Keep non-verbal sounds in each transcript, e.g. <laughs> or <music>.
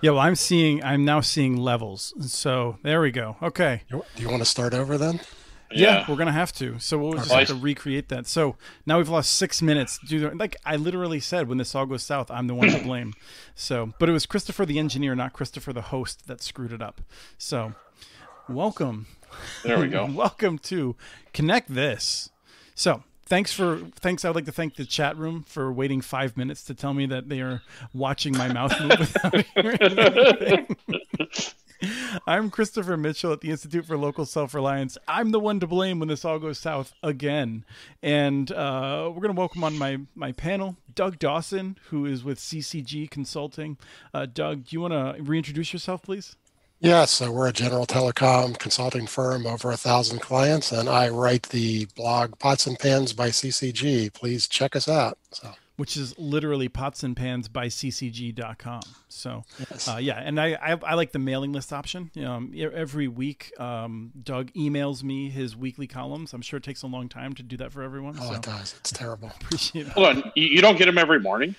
Yeah, well, I'm seeing. I'm now seeing levels. So there we go. Okay. Do you want to start over then? Yeah, we're gonna have to. So we'll just have to recreate that. So now we've lost six minutes. Do like I literally said, when this all goes south, I'm the one to blame. <coughs> So, but it was Christopher the engineer, not Christopher the host, that screwed it up. So, welcome. There we go. <laughs> welcome to Connect This. So thanks for thanks. I'd like to thank the chat room for waiting five minutes to tell me that they are watching my mouth move without <laughs> hearing anything. <laughs> i'm christopher mitchell at the institute for local self-reliance. I'm the one to blame when this all goes south again. And uh, we're going to welcome on my my panel doug dawson who is with ccg consulting. Uh, doug do you want to reintroduce yourself please yeah, so we're a general telecom consulting firm, over a thousand clients, and I write the blog Pots and Pans by CCG. Please check us out. So. Which is literally pots and pans by ccg.com. So, yes. uh, yeah, and I, I, I like the mailing list option. Um, every week, um, Doug emails me his weekly columns. I'm sure it takes a long time to do that for everyone. Oh, so. it does. It's terrible. <laughs> Appreciate it. Hold on, you don't get them every morning.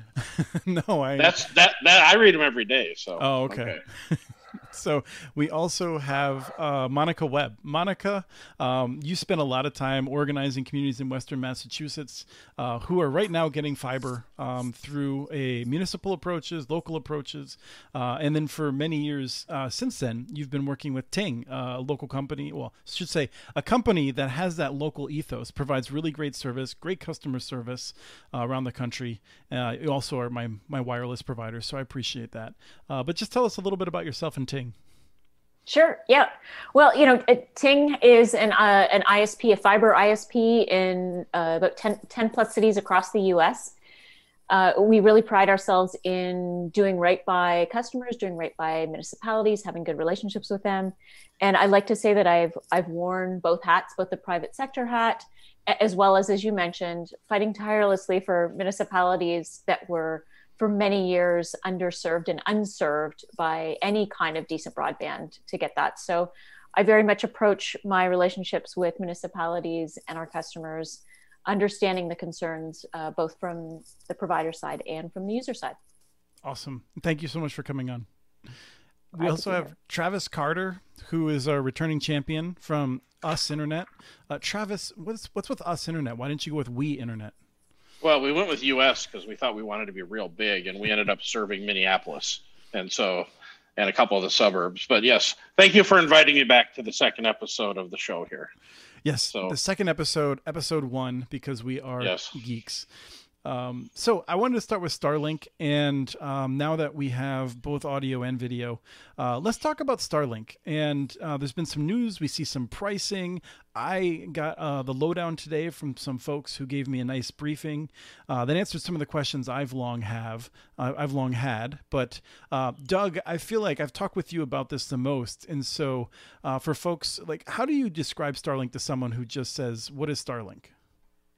<laughs> no, I. That's that. That I read them every day. So. Oh, okay. okay. <laughs> <laughs> so we also have uh, Monica Webb. Monica, um, you spent a lot of time organizing communities in Western Massachusetts uh, who are right now getting fiber um, through a municipal approaches, local approaches, uh, and then for many years uh, since then, you've been working with Ting, uh, a local company. Well, I should say a company that has that local ethos, provides really great service, great customer service uh, around the country. you also are my my wireless provider, so I appreciate that. but just tell us a little bit about yourself and Ting. Sure. Yeah. Well, you know, Ting is an uh, an ISP, a fiber ISP in uh, about 10, 10, plus cities across the U.S. Uh, we really pride ourselves in doing right by customers, doing right by municipalities, having good relationships with them. And I like to say that I've I've worn both hats, both the private sector hat, as well as, as you mentioned, fighting tirelessly for municipalities that were for many years underserved and unserved by any kind of decent broadband to get that. So I very much approach my relationships with municipalities and our customers, understanding the concerns uh, both from the provider side and from the user side. Awesome. Thank you so much for coming on. We also have Travis Carter, who is our returning champion from Us Internet. Uh, Travis, what's what's with Us Internet? Why didn't you go with We Internet? Well, we went with US because we thought we wanted to be real big, and we ended up serving Minneapolis, and so and a couple of the suburbs. But yes, thank you for inviting me back to the second episode of the show here. Yes, so, the second episode, episode one, because we are yes. geeks. Um, so I wanted to start with Starlink, and um, now that we have both audio and video, uh, let's talk about Starlink. And uh, there's been some news. We see some pricing. I got uh, the lowdown today from some folks who gave me a nice briefing uh, that answered some of the questions I've long have uh, I've long had. But uh, Doug, I feel like I've talked with you about this the most, and so for folks like, how do you describe Starlink to someone who just says, "What is Starlink"?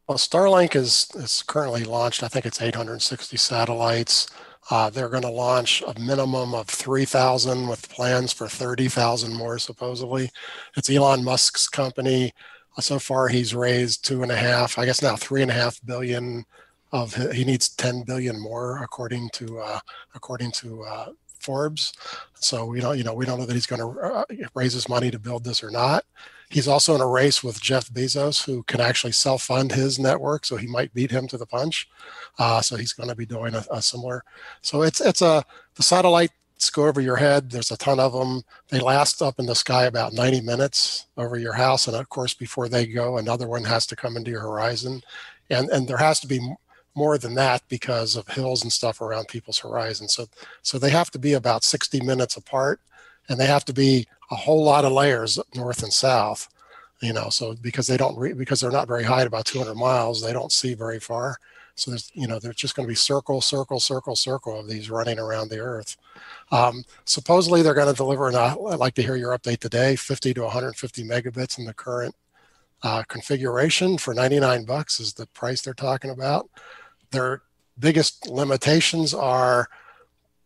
Well, Starlink is, is currently launched. I think it's 860 satellites. Uh, they're going to launch a minimum of 3,000 with plans for 30,000 more, supposedly. It's Elon Musk's company. Uh, so far, he's raised two and a half, I guess now three and a half billion of he needs 10 billion more according to uh, according to uh, Forbes. So we don't, you know, we don't know that he's going to uh, raise his money to build this or not. He's also in a race with Jeff Bezos, who can actually self-fund his network, so he might beat him to the punch. Uh, so he's going to be doing a, a, similar. So it's it's a the satellites go over your head. There's a ton of them. They last up in the sky about 90 minutes over your house, and of course, before they go, another one has to come into your horizon, and and there has to be more than that because of hills and stuff around people's horizon. So so they have to be about 60 minutes apart, and they have to be a whole lot of layers north and south you know so because they don't re- because they're not very high at about 200 miles they don't see very far. So there's you know there's just going to be circle circle circle circle of these running around the earth. Um, supposedly they're going to deliver and i'd like to hear your update today 50 to 150 megabits in the current uh, configuration for 99 bucks is the price they're talking about. Their biggest limitations are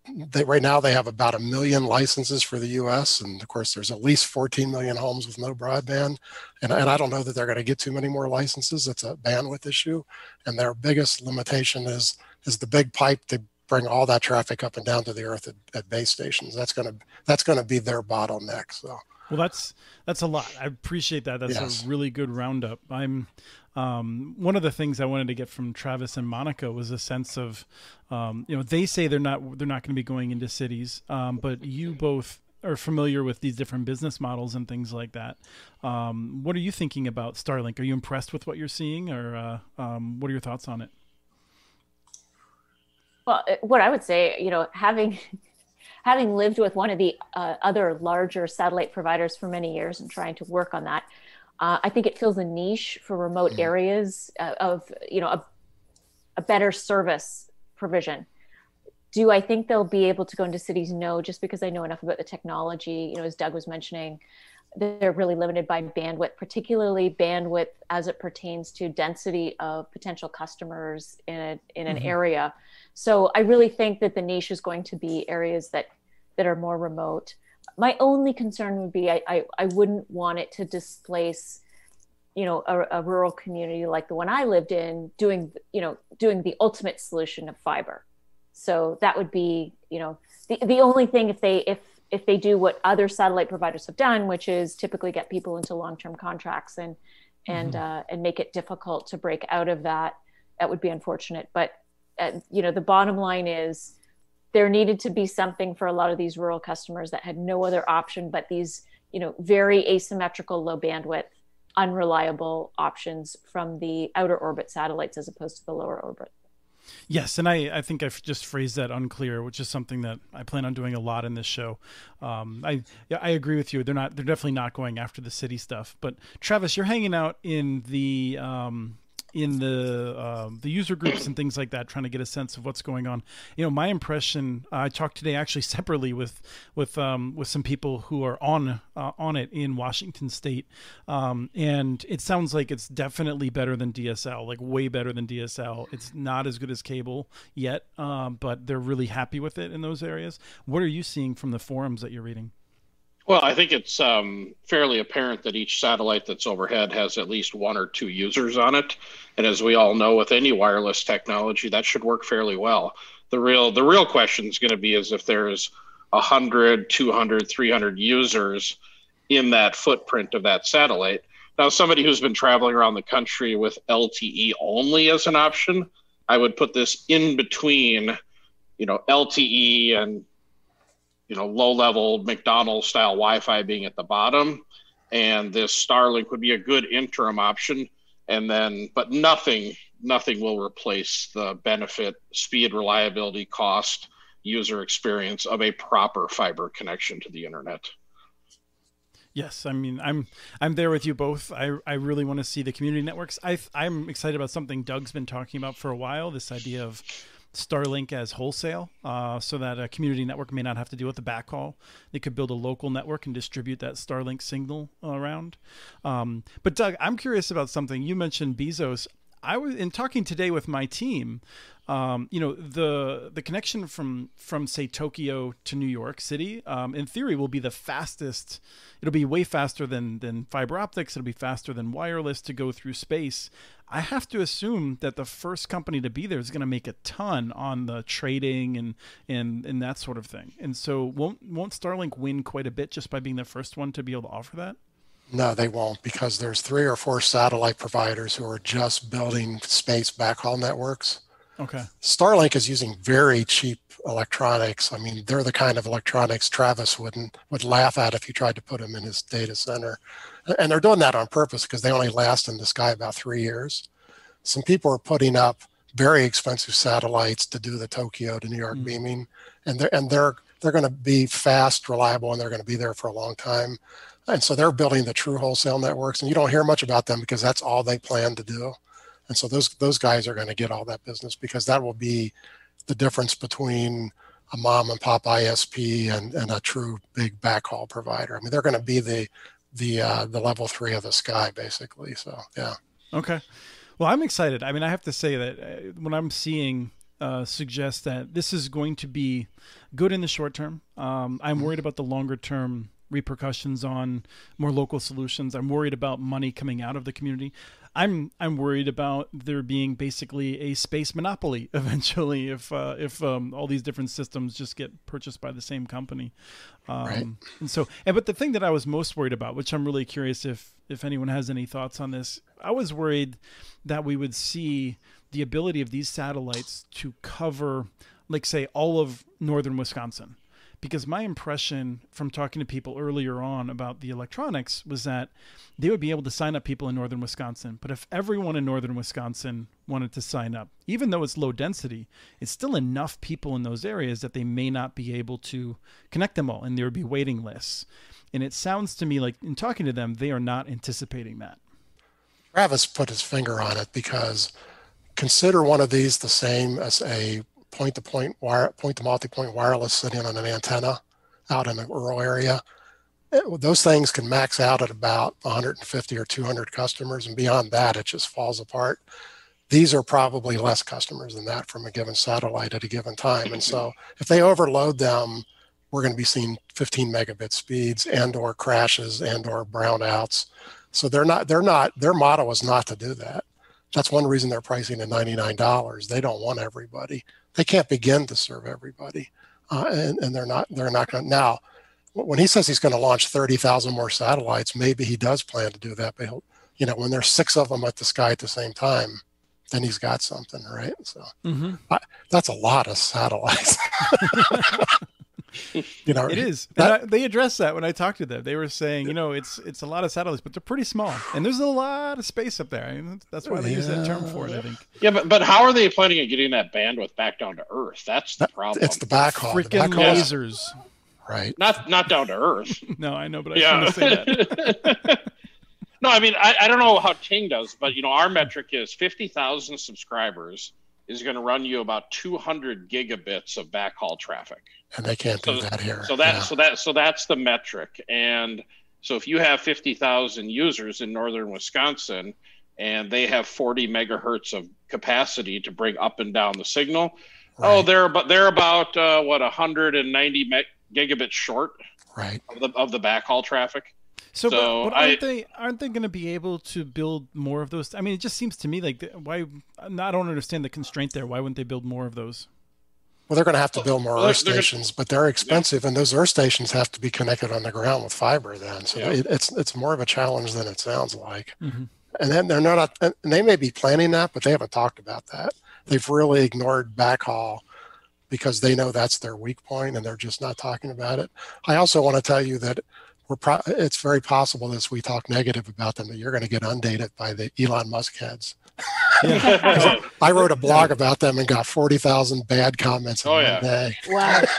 they, right now they have about a million licenses for the U.S. and of course there's at least 14 million homes with no broadband, and, and I don't know that they're going to get too many more licenses. It's a bandwidth issue, and their biggest limitation is is the big pipe they bring all that traffic up and down to the earth at, at base stations. That's going to that's going to be their bottleneck. So. Well, that's that's a lot. I appreciate that. That's yes. a really good roundup. I'm um, one of the things I wanted to get from Travis and Monica was a sense of, um, you know, they say they're not they're not going to be going into cities, um, but you both are familiar with these different business models and things like that. Um, what are you thinking about Starlink? Are you impressed with what you're seeing, or uh, um, what are your thoughts on it? Well, uh, what I would say, you know, having <laughs> having lived with one of the uh, other larger satellite providers for many years and trying to work on that, uh, I think it fills a niche for remote mm-hmm. areas uh, of, you know, a, a better service provision. Do I think they'll be able to go into cities? No, just because I know enough about the technology. You know, as Doug was mentioning, they're really limited by bandwidth, particularly bandwidth as it pertains to density of potential customers in a, in an mm-hmm. area. So I really think that the niche is going to be areas that that are more remote. My only concern would be I I, I wouldn't want it to displace you know a, a, rural community like the one I lived in doing you know doing the ultimate solution of fiber. So that would be you know the the only thing if they if if they do what other satellite providers have done, which is typically get people into long term contracts and and mm-hmm. uh, and make it difficult to break out of that, that would be unfortunate. But uh, you know, the bottom line is there needed to be something for a lot of these rural customers that had no other option but these, you know, very asymmetrical, low bandwidth, unreliable options from the outer orbit satellites as opposed to the lower orbit. Yes, and I, I think I've just phrased that unclear, which is something that I plan on doing a lot in this show. Um, I I agree with you. They're not they're definitely not going after the city stuff. But Travis, you're hanging out in the um, in the uh, the user groups and things like that, trying to get a sense of what's going on. You know, my impression. I talked today actually separately with with um, with some people who are on uh, on it in Washington State, um, and it sounds like it's definitely better than DSL, like way better than DSL. It's not as good as cable yet, um, but they're really happy with it in those areas. What are you seeing from the forums that you're reading? Well, I think it's um, fairly apparent that each satellite that's overhead has at least one or two users on it, and as we all know, with any wireless technology, that should work fairly well. The real the real question is going to be is if there's 100, 200, 300 users in that footprint of that satellite. Now, somebody who's been traveling around the country with LTE only as an option, I would put this in between, you know, LTE and you know, low level McDonald's style Wi Fi being at the bottom. And this Starlink would be a good interim option. And then, but nothing, nothing will replace the benefit, speed, reliability, cost, user experience of a proper fiber connection to the internet. Yes, I mean I'm I'm there with you both. I I really want to see the community networks. I I'm excited about something Doug's been talking about for a while. This idea of Starlink as wholesale, uh, so that a community network may not have to deal with the backhaul. They could build a local network and distribute that Starlink signal around. Um, but Doug, I'm curious about something. You mentioned Bezos. I was in talking today with my team. Um, you know the the connection from from say Tokyo to New York City, um, in theory, will be the fastest. It'll be way faster than than fiber optics. It'll be faster than wireless to go through space. I have to assume that the first company to be there is going to make a ton on the trading and and and that sort of thing. And so, won't won't Starlink win quite a bit just by being the first one to be able to offer that? No, they won't because there's three or four satellite providers who are just building space backhaul networks. Okay. Starlink is using very cheap electronics. I mean, they're the kind of electronics Travis wouldn't would laugh at if you tried to put them in his data center. And they're doing that on purpose because they only last in the sky about three years. Some people are putting up very expensive satellites to do the Tokyo to New York mm. beaming, and they're and they're they're going to be fast, reliable, and they're going to be there for a long time. And so they're building the true wholesale networks, and you don't hear much about them because that's all they plan to do. And so those those guys are going to get all that business because that will be the difference between a mom and pop ISP and, and a true big backhaul provider. I mean, they're going to be the the uh, the level three of the sky basically. So yeah. Okay. Well, I'm excited. I mean, I have to say that what I'm seeing uh, suggest that this is going to be good in the short term. Um, I'm worried about the longer term repercussions on more local solutions. I'm worried about money coming out of the community. I'm I'm worried about there being basically a space monopoly <laughs> eventually if uh, if um, all these different systems just get purchased by the same company. Um, right. And so, and but the thing that I was most worried about, which I'm really curious if if anyone has any thoughts on this, I was worried that we would see the ability of these satellites to cover, like say, all of northern Wisconsin because my impression from talking to people earlier on about the electronics was that they would be able to sign up people in northern Wisconsin. But if everyone in northern Wisconsin wanted to sign up, even though it's low density, it's still enough people in those areas that they may not be able to connect them all and there would be waiting lists. And it sounds to me like in talking to them, they are not anticipating that. Travis put his finger on it because consider one of these the same as a point to point wire, point to multi point wireless sitting on an antenna out in a rural area. It, those things can max out at about 150 or 200 customers, and beyond that, it just falls apart. These are probably less customers than that from a given satellite at a given time. And so, <clears throat> if they overload them, we're going to be seeing 15 megabit speeds and or crashes and or brownouts. So they're not they're not their motto is not to do that. That's one reason they're pricing at $99. They don't want everybody they can't begin to serve everybody, uh, and, and they're not they're not going to now. When he says he's going to launch thirty thousand more satellites, maybe he does plan to do that. But he'll, you know, when there's six of them at the sky at the same time, then he's got something, right? So mm-hmm. I, that's a lot of satellites. <laughs> <laughs> you know, it is. That, I, they addressed that when I talked to them. They were saying, you know, it's it's a lot of satellites, but they're pretty small, and there's a lot of space up there. I mean, that's why they yeah. use that term for it. I think. Yeah, but but how are they planning on getting that bandwidth back down to Earth? That's the problem. It's the backhaul. Freaking the backhaul. lasers. Right. Not not down to Earth. <laughs> no, I know, but I yeah. say that. <laughs> no, I mean I, I don't know how Ting does, but you know our metric is fifty thousand subscribers is going to run you about 200 gigabits of backhaul traffic and they can't so, do that here. So that yeah. so that so that's the metric. And so if you have fifty thousand users in northern Wisconsin and they have forty megahertz of capacity to bring up and down the signal, oh, right. oh, they're about they're about uh, what hundred and ninety me- gigabits short, right, of the of the backhaul traffic. So, so but, but aren't I, they aren't they going to be able to build more of those? I mean, it just seems to me like why I don't understand the constraint there. Why wouldn't they build more of those? Well, they're going to have to build more well, Earth stations, gonna, but they're expensive, yeah. and those Earth stations have to be connected on the ground with fiber. Then, so yeah. it, it's it's more of a challenge than it sounds like. Mm-hmm. And then they're not, and they may be planning that, but they haven't talked about that. They've really ignored backhaul because they know that's their weak point, and they're just not talking about it. I also want to tell you that we're pro- it's very possible as we talk negative about them that you're going to get undated by the Elon Musk heads. <laughs> Yeah. <laughs> I wrote a blog about them and got 40,000 bad comments in oh, one yeah. day. Wow. <laughs>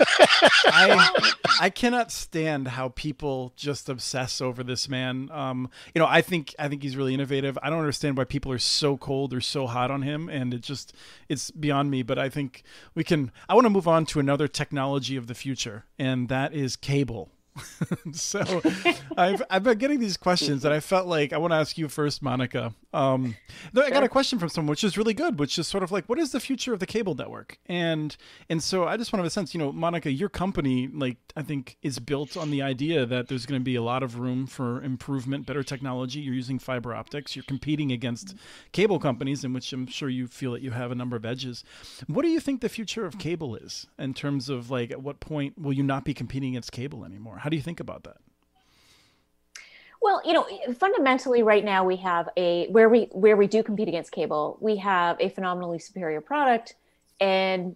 I, I cannot stand how people just obsess over this man. Um, you know, I think I think he's really innovative. I don't understand why people are so cold or so hot on him and it just it's beyond me, but I think we can I want to move on to another technology of the future and that is cable. <laughs> so I've I've been getting these questions, and I felt like I want to ask you first, Monica. Um, I got a question from someone, which is really good, which is sort of like, what is the future of the cable network? And and so I just want to have a sense, you know, Monica, your company, like I think, is built on the idea that there's going to be a lot of room for improvement, better technology. You're using fiber optics. You're competing against cable companies, in which I'm sure you feel that you have a number of edges. What do you think the future of cable is in terms of like, at what point will you not be competing against cable anymore? How do you think about that? Well, you know, fundamentally, right now we have a where we where we do compete against cable, we have a phenomenally superior product and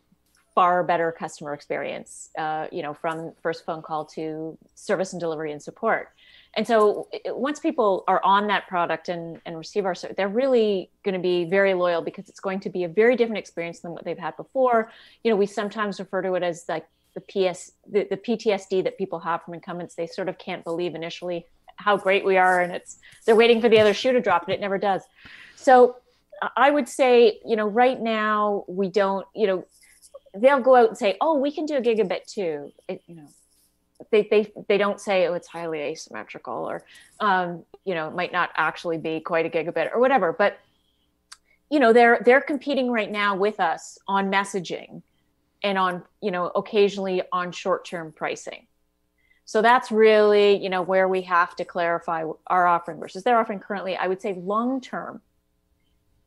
far better customer experience. Uh, you know, from first phone call to service and delivery and support. And so, once people are on that product and and receive our, service, they're really going to be very loyal because it's going to be a very different experience than what they've had before. You know, we sometimes refer to it as like the PS the, the PTSD that people have from incumbents. They sort of can't believe initially how great we are, and it's they're waiting for the other shoe to drop, and it never does. So I would say, you know, right now we don't, you know, they'll go out and say, oh, we can do a gigabit too. It, you know, they, they, they don't say, oh, it's highly asymmetrical or, um, you know, it might not actually be quite a gigabit or whatever. But, you know, they're, they're competing right now with us on messaging and on you know occasionally on short term pricing So that's really, you know, where we have to clarify our offering versus their offering currently. I would say long term,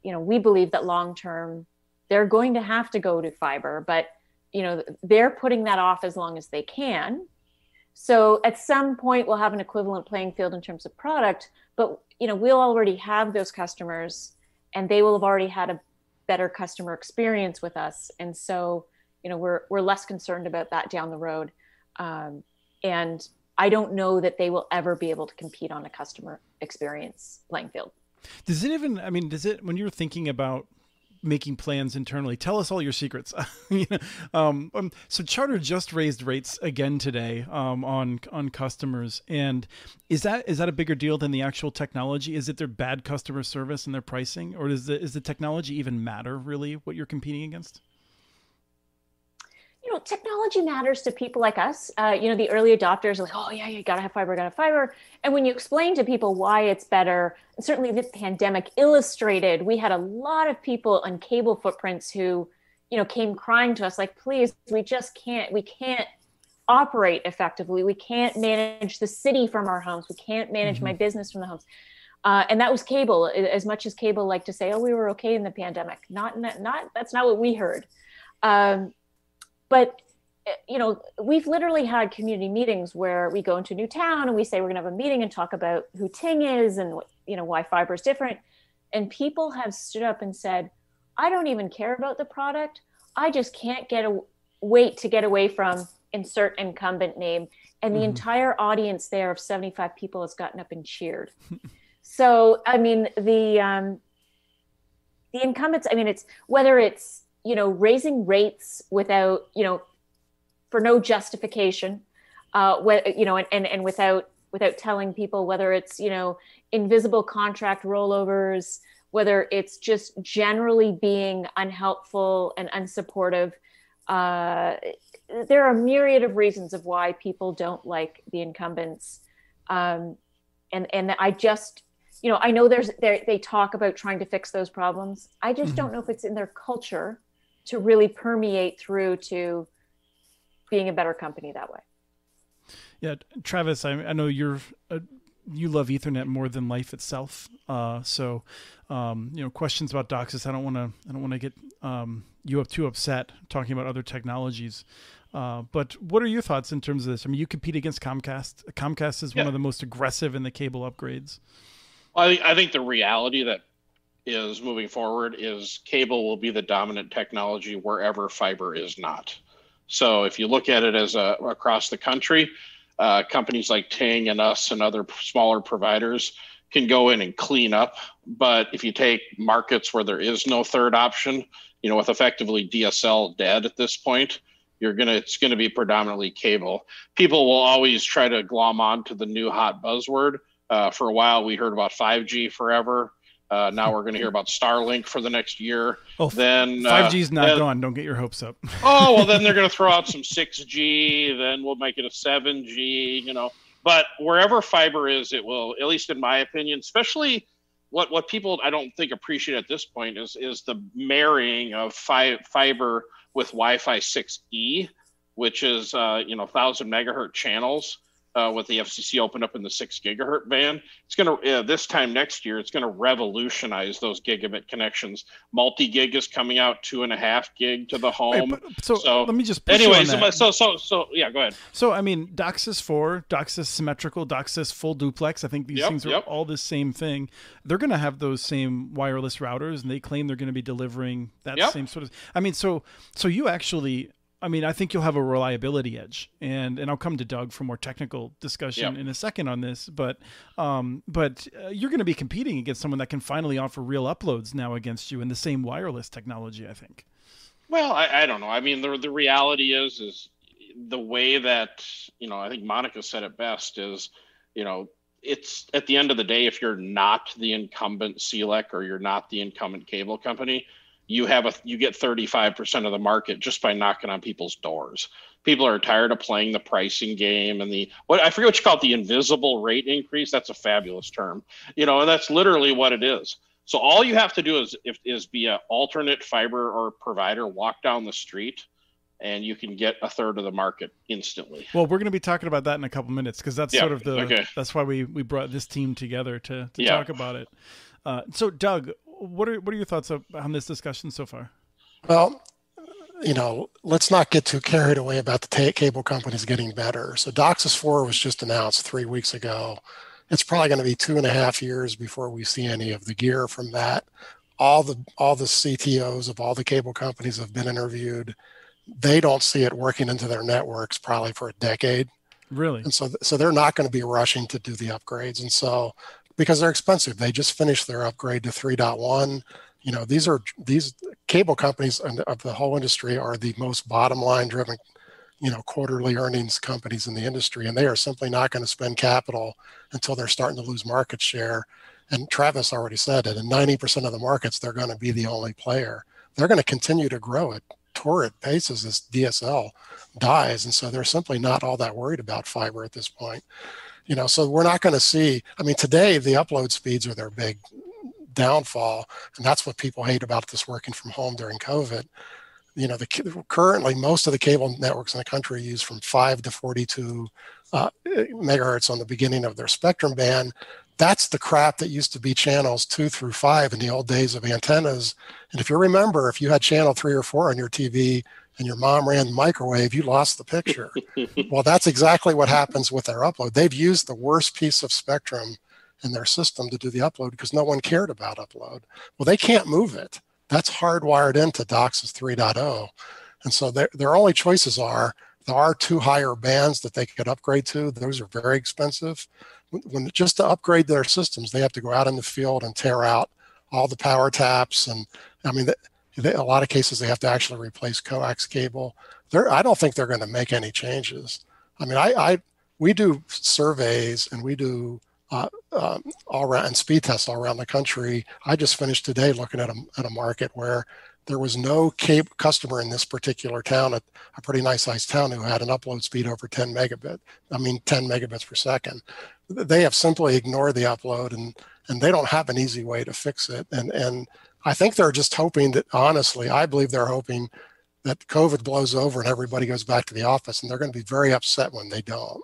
you know, we believe that long term they're going to have to go to fiber, but you know, they're putting that off as long as they can. So at some point we'll have an equivalent playing field in terms of product, but you know, we'll already have those customers and they will have already had a better customer experience with us. And so, you know, we're we're less concerned about that down the road. Um, and I don't know that they will ever be able to compete on a customer experience playing field. Does it even? I mean, does it when you're thinking about making plans internally? Tell us all your secrets. <laughs> um, um, so Charter just raised rates again today um, on on customers, and is that is that a bigger deal than the actual technology? Is it their bad customer service and their pricing, or does the is the technology even matter really? What you're competing against? You know, technology matters to people like us. Uh, you know, the early adopters are like, oh yeah, you gotta have fiber, gotta have fiber. And when you explain to people why it's better, certainly the pandemic illustrated, we had a lot of people on cable footprints who, you know, came crying to us like, please, we just can't, we can't operate effectively. We can't manage the city from our homes. We can't manage mm-hmm. my business from the homes. Uh, and that was cable. As much as cable liked to say, "Oh, we were okay in the pandemic," not not that's not what we heard. Um, but eh, you know we've literally had community meetings where we go into a new town and we say we're going to have a meeting and talk about who ting is and you know why fiber is different. And people have stood up and said i don't even care about the product. I just can't get a wait to get away from insert incumbent name. And the mm-hmm. entire audience there of 75 people has gotten up and cheered. <laughs> So i mean the um the incumbents i mean it's whether it's you know raising rates without you know for no justification uh wh- you know and, and and without without telling people whether it's you know invisible contract rollovers whether it's just generally being unhelpful and unsupportive uh, there are a myriad of reasons of why people don't like the incumbents um, and and i just you know i know there's they talk about trying to fix those problems i just mm-hmm. don't know if it's in their culture to really permeate through to being a better company that way. Yeah, Travis, I, I know you're uh, you love Ethernet more than life itself. Uh, so, um, you know, questions about DOCSIS. I don't want to I don't want to get um, you up too upset talking about other technologies. Uh, but what are your thoughts in terms of this? I mean, you compete against Comcast. Comcast is yeah. one of the most aggressive in the cable upgrades. Well, I, I think the reality that is moving forward is cable will be the dominant technology wherever fiber is not. So if you look at it as a across the country, uh, companies like Ting and us and other smaller providers can go in and clean up. But if you take markets where there is no third option, you know, with effectively DSL dead at this point, you're gonna it's gonna be predominantly cable. People will always try to glom on to the new hot buzzword. Uh, for a while, we heard about 5G forever. Uh, now we're going to hear about Starlink for the next year. Oh, then five G's uh, not then, gone. Don't get your hopes up. <laughs> oh well, then they're going to throw out some six G. Then we'll make it a seven G. You know, but wherever fiber is, it will. At least in my opinion, especially what what people I don't think appreciate at this point is is the marrying of fi- fiber with Wi-Fi 6E, which is uh, you know thousand megahertz channels uh, with the FCC opened up in the six gigahertz band. It's going to uh, this time next year. It's going to revolutionize those gigabit connections. Multi gig is coming out two and a half gig to the home. Wait, so, so, let me just. Anyways, so so so yeah, go ahead. So I mean, DOCSIS four, DOCSIS symmetrical, DOCSIS full duplex. I think these yep, things are yep. all the same thing. They're going to have those same wireless routers, and they claim they're going to be delivering that yep. same sort of. I mean, so so you actually I mean, I think you'll have a reliability edge, and and I'll come to Doug for more technical discussion yep. in a second on this. But um, but uh, you're going to be competing against someone that can finally offer real uploads now against you in the same wireless technology. I think. Well, I, I don't know. I mean, the the reality is is the way that you know. I think Monica said it best. Is you know it's at the end of the day, if you're not the incumbent CLEC or you're not the incumbent cable company, you have a you get 35% of the market just by knocking on people's doors people are tired of playing the pricing game and the what i forget what you call it the invisible rate increase that's a fabulous term you know and that's literally what it is so all you have to do is if, is be an alternate fiber or provider walk down the street and you can get a third of the market instantly. Well, we're going to be talking about that in a couple minutes because that's yeah, sort of the okay. that's why we we brought this team together to, to yeah. talk about it. Uh, so, Doug, what are what are your thoughts on this discussion so far? Well, you know, let's not get too carried away about the t- cable companies getting better. So, DOCSIS 4 was just announced three weeks ago. It's probably going to be two and a half years before we see any of the gear from that. All the all the CTOs of all the cable companies have been interviewed they don't see it working into their networks probably for a decade. Really? And so, so they're not going to be rushing to do the upgrades. And so, because they're expensive, they just finished their upgrade to 3.1. You know, these are these cable companies of the whole industry are the most bottom line driven, you know, quarterly earnings companies in the industry, and they are simply not going to spend capital until they're starting to lose market share. And Travis already said it. In 90% of the markets, they're going to be the only player. They're going to continue to grow at torrid paces as DSL dies. And so they're simply not all that worried about fiber at this point. You know, so we're not going to see, I mean, today the upload speeds are their big downfall. And that's what people hate about this working from home during COVID. You know, the currently most of the cable networks in the country use from 5 to 42 uh, megahertz on the beginning of their spectrum band that's the crap that used to be channels two through five in the old days of antennas. And if you remember, if you had channel three or four on your TV and your mom ran the microwave, you lost the picture. <laughs> well, that's exactly what happens with their upload. They've used the worst piece of spectrum in their system to do the upload because no one cared about upload. Well, they can't move it. That's hardwired into DOCSIS 3.0. And so their, their only choices are there are two higher bands that they could upgrade to. Those are very expensive when just to upgrade their systems, they have to go out in the field and tear out all the power taps. And I mean, they, a lot of cases they have to actually replace coax cable. They're, I don't think they're going to make any changes. I mean, I, I we do surveys and we do uh, um, all around and speed tests all around the country. I just finished today looking at a, at a market where there was no cable customer in this particular town, a, a pretty nice sized town, who had an upload speed over 10 megabit. I mean, 10 megabits per second. They have simply ignored the upload, and and they don't have an easy way to fix it. And and I think they're just hoping that, honestly, I believe they're hoping that COVID blows over and everybody goes back to the office, and they're going to be very upset when they don't.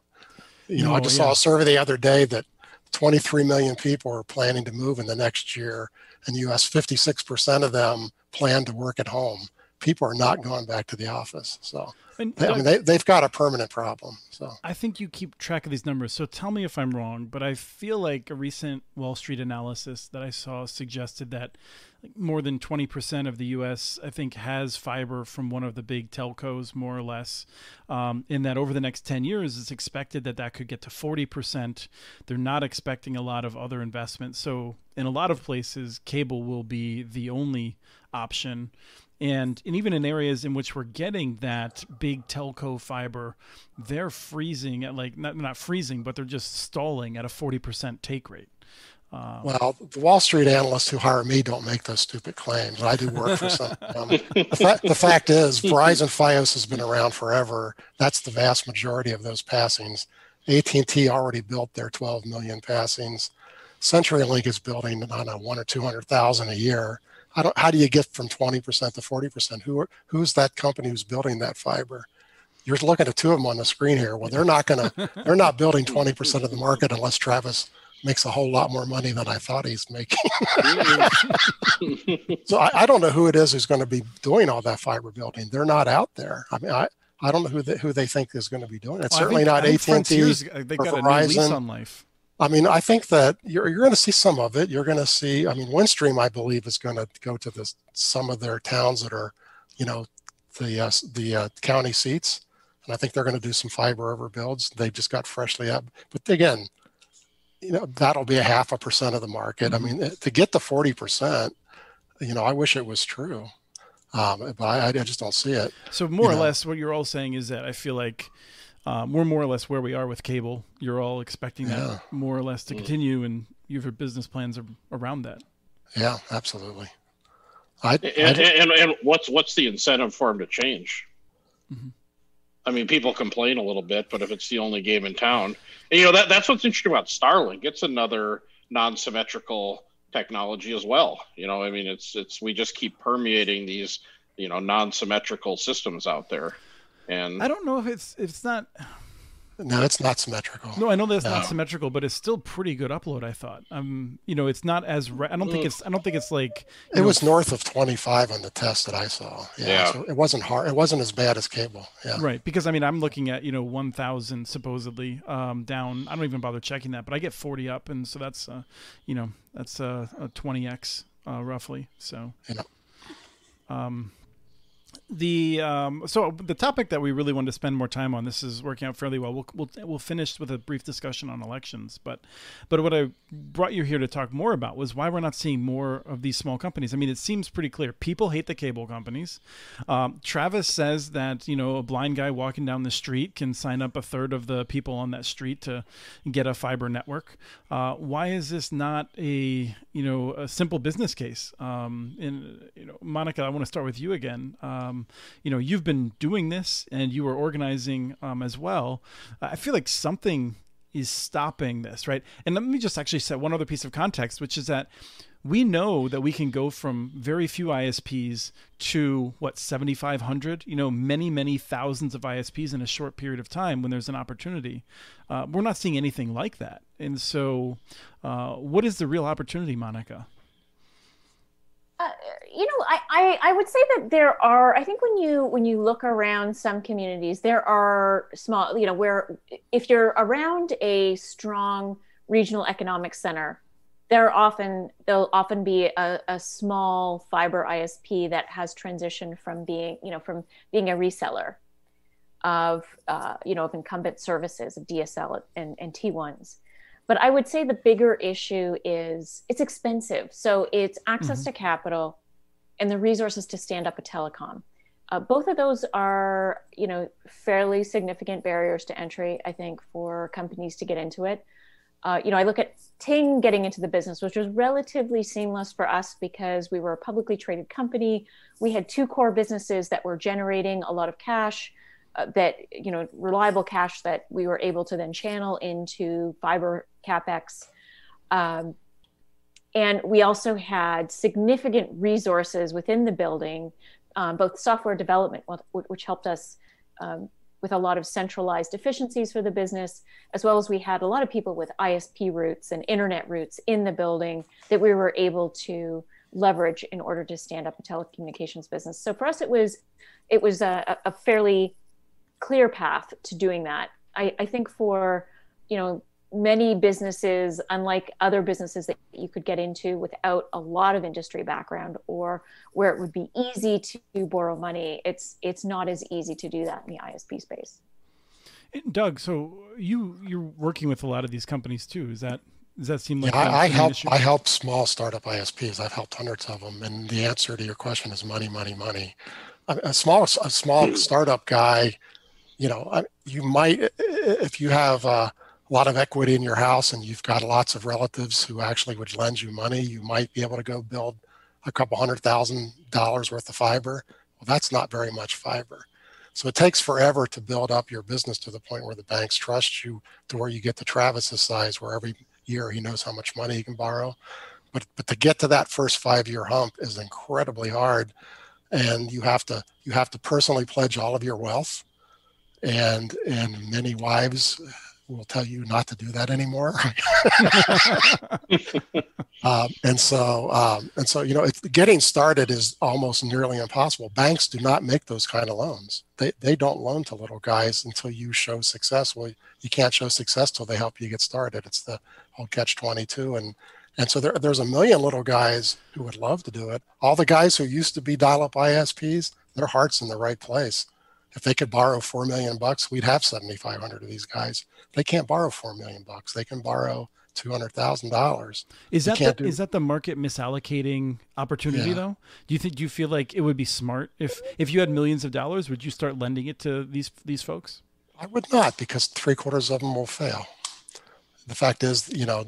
You know, oh, I just yeah. saw a survey the other day that 23 million people are planning to move in the next year. In the US, 56% of them plan to work at home. People are not going back to the office. So and, they, I mean, they, they've got a permanent problem. So I think you keep track of these numbers. So tell me if I'm wrong, but I feel like a recent Wall Street analysis that I saw suggested that more than 20% of the U.S. I think has fiber from one of the big telcos, more or less. Um, in that over the next 10 years, it's expected that that could get to 40%. They're not expecting a lot of other investment. So in a lot of places, cable will be the only option and and even in areas in which we're getting that big telco fiber they're freezing at like not, not freezing but they're just stalling at a 40% take rate um, well, the Wall Street analysts who hire me don't make those stupid claims. I do work for some. Um, the, fa- the, fact is, Verizon FiOS has been around forever. That's the vast majority of those passings. AT&T already built their 12 million passings. CenturyLink is building, don't know, one or 200,000 a year how do, how do you get from 20% to 40%? Who are, who's that company who's building that fiber? You're looking at two of them on the screen here. Well, they're not going to, they're not building 20% of the market unless Travis makes a whole lot more money than I thought he's making. <laughs> <laughs> so I, I, don't know who it is who's going to be doing all that fiber building. They're not out there. I mean, I, I don't know who they, who they think is going to be doing it. It's well, certainly think, not AT&T they got Verizon. A new lease on life. I mean, I think that you're, you're going to see some of it. You're going to see, I mean, Windstream, I believe, is going to go to this, some of their towns that are, you know, the uh, the uh, county seats, and I think they're going to do some fiber over builds. They just got freshly up, but again, you know, that'll be a half a percent of the market. Mm-hmm. I mean, to get the forty percent, you know, I wish it was true, um, but I, I, just don't see it. So more you or know. less, what you're all saying is that I feel like um, we're more or less where we are with cable. You're all expecting yeah. that more or less to mm. continue, and you've your business plans are around that. Yeah, absolutely. I, and, I and, and, what's what's the incentive for them to change? Mm-hmm. I mean, people complain a little bit, but if it's the only game in town, and, you know that that's what's interesting about Starlink. It's another non-symmetrical technology as well. You know, I mean, it's it's we just keep permeating these you know non-symmetrical systems out there. And I don't know if it's it's not no, it's not symmetrical. No, I know that's no. not symmetrical, but it's still pretty good upload. I thought. Um, you know, it's not as. Re- I don't think it's. I don't think it's like. It know, was north of twenty five on the test that I saw. Yeah, yeah. So it wasn't hard. It wasn't as bad as cable. Yeah. Right, because I mean, I'm looking at you know one thousand supposedly um, down. I don't even bother checking that, but I get forty up, and so that's uh, you know that's uh, a twenty x uh, roughly. So. Yeah. Um, the um, so the topic that we really wanted to spend more time on this is working out fairly well. We'll we'll, we'll finish with a brief discussion on elections, but but what I brought you here to talk more about was why we're not seeing more of these small companies. I mean, it seems pretty clear. People hate the cable companies. Um, Travis says that you know a blind guy walking down the street can sign up a third of the people on that street to get a fiber network. Uh, why is this not a you know a simple business case? Um, and you know, Monica, I want to start with you again. Um, um, you know, you've been doing this and you were organizing um, as well. I feel like something is stopping this, right? And let me just actually set one other piece of context, which is that we know that we can go from very few ISPs to what 7,500. You know, many many thousands of ISPs in a short period of time when there's an opportunity. Uh, we're not seeing anything like that, and so, uh, what is the real opportunity, Monica? Uh, you know, I, I, I would say that there are. I think when you when you look around some communities, there are small. You know, where if you're around a strong regional economic center, there are often there'll often be a, a small fiber ISP that has transitioned from being you know from being a reseller of uh, you know of incumbent services of DSL and, and T1s but I would say the bigger issue is it's expensive. So it's access mm-hmm. to capital and the resources to stand up a telecom. Uh, both of those are, you know, fairly significant barriers to entry, I think, for companies to get into it. Uh, you know, I look at Ting getting into the business, which was relatively seamless for us because we were a publicly traded company. We had two core businesses that were generating a lot of cash uh, that you know reliable cash that we were able to then channel into fiber capex um, and we also had significant resources within the building um, both software development which helped us um, with a lot of centralized efficiencies for the business as well as we had a lot of people with isp roots and internet roots in the building that we were able to leverage in order to stand up a telecommunications business so for us it was it was a, a fairly clear path to doing that. I, I think for, you know, many businesses, unlike other businesses that you could get into without a lot of industry background or where it would be easy to borrow money, it's it's not as easy to do that in the ISP space. Doug, so you you're working with a lot of these companies too. Is that does that seem like yeah, I, I help I help small startup ISPs. I've helped hundreds of them, and the answer to your question is money, money, money. A, a small a small hmm. startup guy you know, you might, if you have a lot of equity in your house and you've got lots of relatives who actually would lend you money, you might be able to go build a couple hundred thousand dollars worth of fiber. Well, that's not very much fiber. So it takes forever to build up your business to the point where the banks trust you to where you get to Travis's size, where every year he knows how much money he can borrow. But but to get to that first five year hump is incredibly hard, and you have to you have to personally pledge all of your wealth and and many wives will tell you not to do that anymore. <laughs> um, and so um, and so you know getting started is almost nearly impossible. Banks do not make those kind of loans. They they don't loan to little guys until you show success. Well, you can't show success till they help you get started. It's the whole catch twenty two and. And so there, there's a million little guys who would love to do it. All the guys who used to be dial-up ISPs, their heart's in the right place if they could borrow four million bucks, we'd have seventy five hundred of these guys. They can't borrow four million bucks. They can borrow two hundred thousand dollars. Is that the, do... is that the market misallocating opportunity yeah. though? Do you think do you feel like it would be smart if if you had millions of dollars, would you start lending it to these these folks? I would not because three quarters of them will fail. The fact is, you know,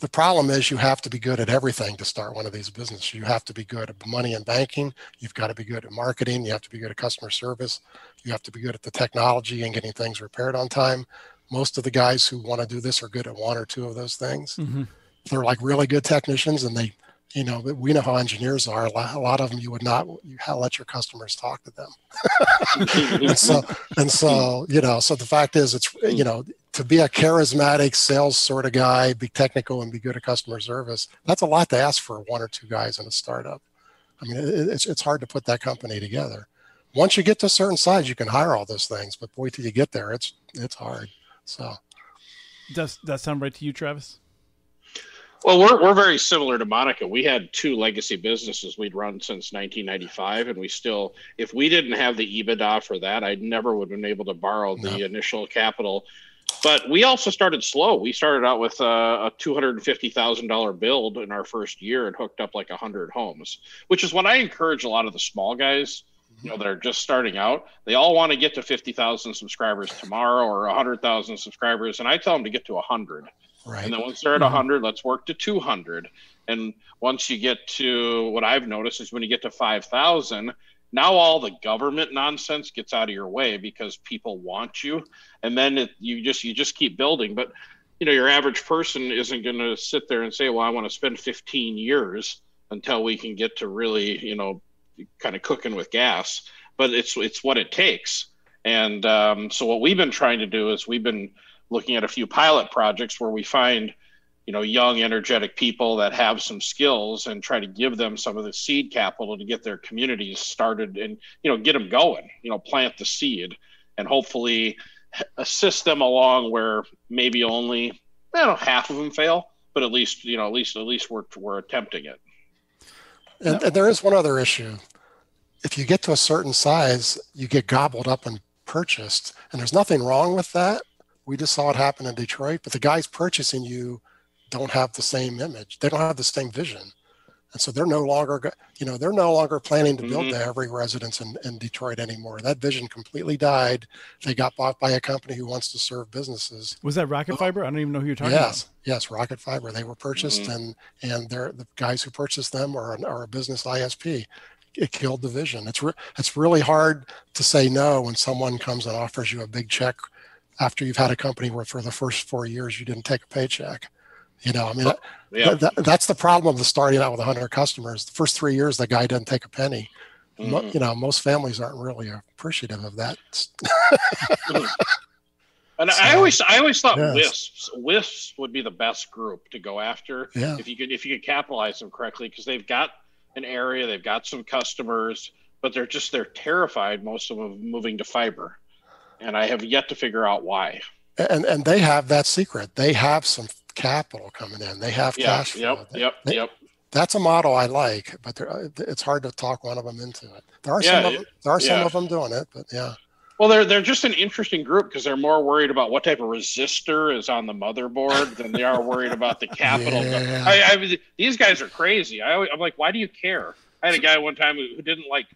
the problem is you have to be good at everything to start one of these businesses. You have to be good at money and banking. You've got to be good at marketing. You have to be good at customer service. You have to be good at the technology and getting things repaired on time. Most of the guys who want to do this are good at one or two of those things. Mm-hmm. They're like really good technicians and they you know, we know how engineers are. A lot, of them, you would not you let your customers talk to them. <laughs> and so, and so, you know, so the fact is, it's you know, to be a charismatic sales sort of guy, be technical and be good at customer service. That's a lot to ask for one or two guys in a startup. I mean, it's it's hard to put that company together. Once you get to a certain size, you can hire all those things, but boy, till you get there, it's it's hard. So, does that sound right to you, Travis? Well, we're we're very similar to Monica. We had two legacy businesses we'd run since 1995, and we still, if we didn't have the EBITDA for that, I never would have been able to borrow the no. initial capital. But we also started slow. We started out with a, a two hundred and fifty thousand dollar build in our first year and hooked up like hundred homes, which is what I encourage a lot of the small guys you know that are just starting out they all want to get to 50,000 subscribers tomorrow or 100,000 subscribers and I tell them to get to 100 Right. And then once they're at 100, mm-hmm. let's work to 200. And once you get to what I've noticed is when you get to 5,000, now all the government nonsense gets out of your way because people want you, and then it, you just you just keep building. But you know, your average person isn't going to sit there and say, "Well, I want to spend 15 years until we can get to really, you know, kind of cooking with gas." But it's it's what it takes. And um, so what we've been trying to do is we've been looking at a few pilot projects where we find you know young energetic people that have some skills and try to give them some of the seed capital to get their communities started and you know get them going you know plant the seed and hopefully assist them along where maybe only I don't know half of them fail but at least you know at least at least we're we're attempting it. And, and there is one other issue. If you get to a certain size you get gobbled up and purchased and there's nothing wrong with that. We just saw it happen in Detroit, but the guys purchasing you don't have the same image. They don't have the same vision. And so they're no longer, you know, they're no longer planning to build mm-hmm. to every residence in, in Detroit anymore. That vision completely died. They got bought by a company who wants to serve businesses. Was that Rocket Fiber? I don't even know who you're talking yes, about. Yes, Rocket Fiber. They were purchased, mm-hmm. and and they're the guys who purchased them are, are a business ISP. It killed the vision. It's re- it's really hard to say no when someone comes and offers you a big check after you've had a company where for the first four years you didn't take a paycheck. You know, I mean, yeah. that, that's the problem of starting out with 100 customers. The first three years, the guy doesn't take a penny. Mm-hmm. You know, most families aren't really appreciative of that. <laughs> And so, I always, I always thought yes. WISPs, WISPs would be the best group to go after yeah. if you could, if you could capitalize them correctly, because they've got an area, they've got some customers, but they're just they're terrified most of them moving to fiber and I have yet to figure out why. And and they have that secret. They have some capital coming in. They have yeah, cash flow. Yep, they, yep, they, yep. That's a model I like, but uh, it's hard to talk one of them into it. There are yeah, some of them, there are yeah. some of them doing it, but yeah. Well, they're they're just an interesting group because they're more worried about what type of resistor is on the motherboard than they are worried about the capital. yeah. I, I, these guys are crazy. I, I'm like, why do you care? I had a guy one time who didn't like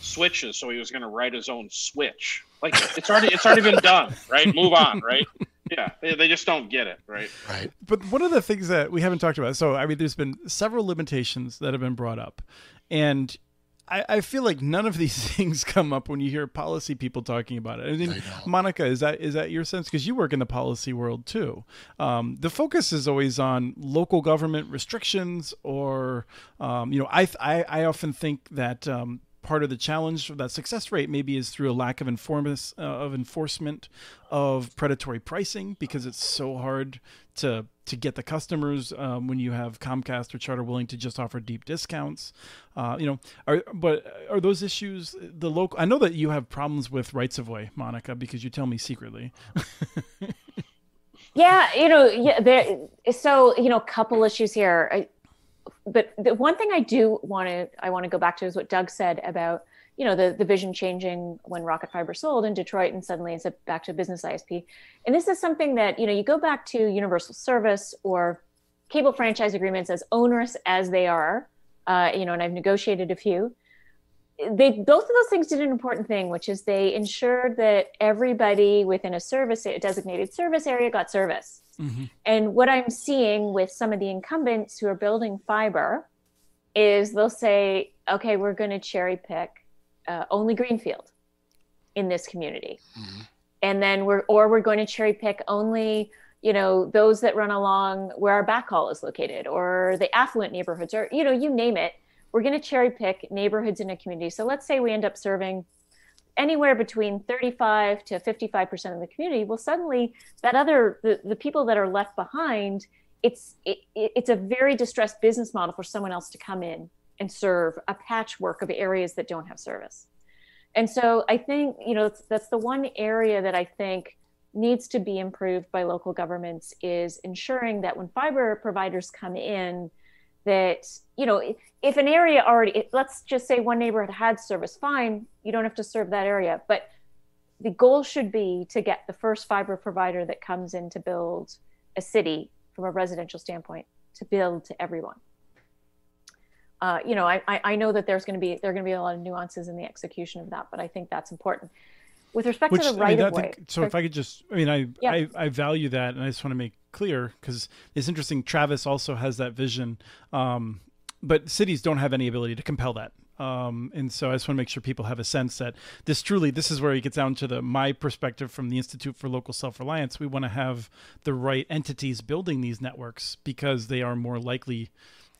switches, so he was going to write his own switch. Like it's already it's already been done, right? Move on, right? Yeah, they, they just don't get it, right? Right. But one of the things that we haven't talked about, so I mean, there's been several limitations that have been brought up, and I, I feel like none of these <laughs> things come up when you hear policy people talking about it. I mean, Monica, is that is that your sense? Because you work in the policy world too. Um, the focus is always on local government restrictions, or um, you know, I, I I often think that um, part of the challenge that success rate maybe is through a lack of inform- uh, of enforcement of predatory pricing because it's so hard to to get the customers um, when you have Comcast or Charter willing to just offer deep discounts. Uh, you know, are but are those issues the local? I know that you have problems with rights of way, Monica, because you tell me secretly. <laughs> yeah, you know, yeah. There, so you know, a couple issues here. But the one thing I do want to I want to go back to is what Doug said about you know the the vision changing when Rocket Fiber sold in Detroit and suddenly it's a, back to business ISP. And this is something that you know you go back to universal service or cable franchise agreements as onerous as they are, uh, you know, and I've negotiated a few. They both of those things did an important thing, which is they ensured that everybody within a service a designated service area got service. Mm-hmm. And what I'm seeing with some of the incumbents who are building fiber is they'll say, okay, we're going to cherry pick uh, only Greenfield in this community. Mm-hmm. And then we're, or we're going to cherry pick only, you know those that run along where our backhaul is located or the affluent neighborhoods or you know you name it we're going to cherry pick neighborhoods in a community so let's say we end up serving anywhere between 35 to 55% of the community well suddenly that other the, the people that are left behind it's it, it's a very distressed business model for someone else to come in and serve a patchwork of areas that don't have service. And so i think you know that's, that's the one area that i think needs to be improved by local governments is ensuring that when fiber providers come in that you know if an area already let's just say one neighborhood had service fine you don't have to serve that area but the goal should be to get the first fiber provider that comes in to build a city from a residential standpoint to build to everyone uh, you know I, I know that there's going to be there are going to be a lot of nuances in the execution of that but i think that's important with respect Which, to the right I mean, of way. Think, so if I could just, I mean, I, yeah. I, I value that, and I just want to make clear because it's interesting. Travis also has that vision, um, but cities don't have any ability to compel that. Um, and so I just want to make sure people have a sense that this truly, this is where it gets down to the my perspective from the Institute for Local Self Reliance. We want to have the right entities building these networks because they are more likely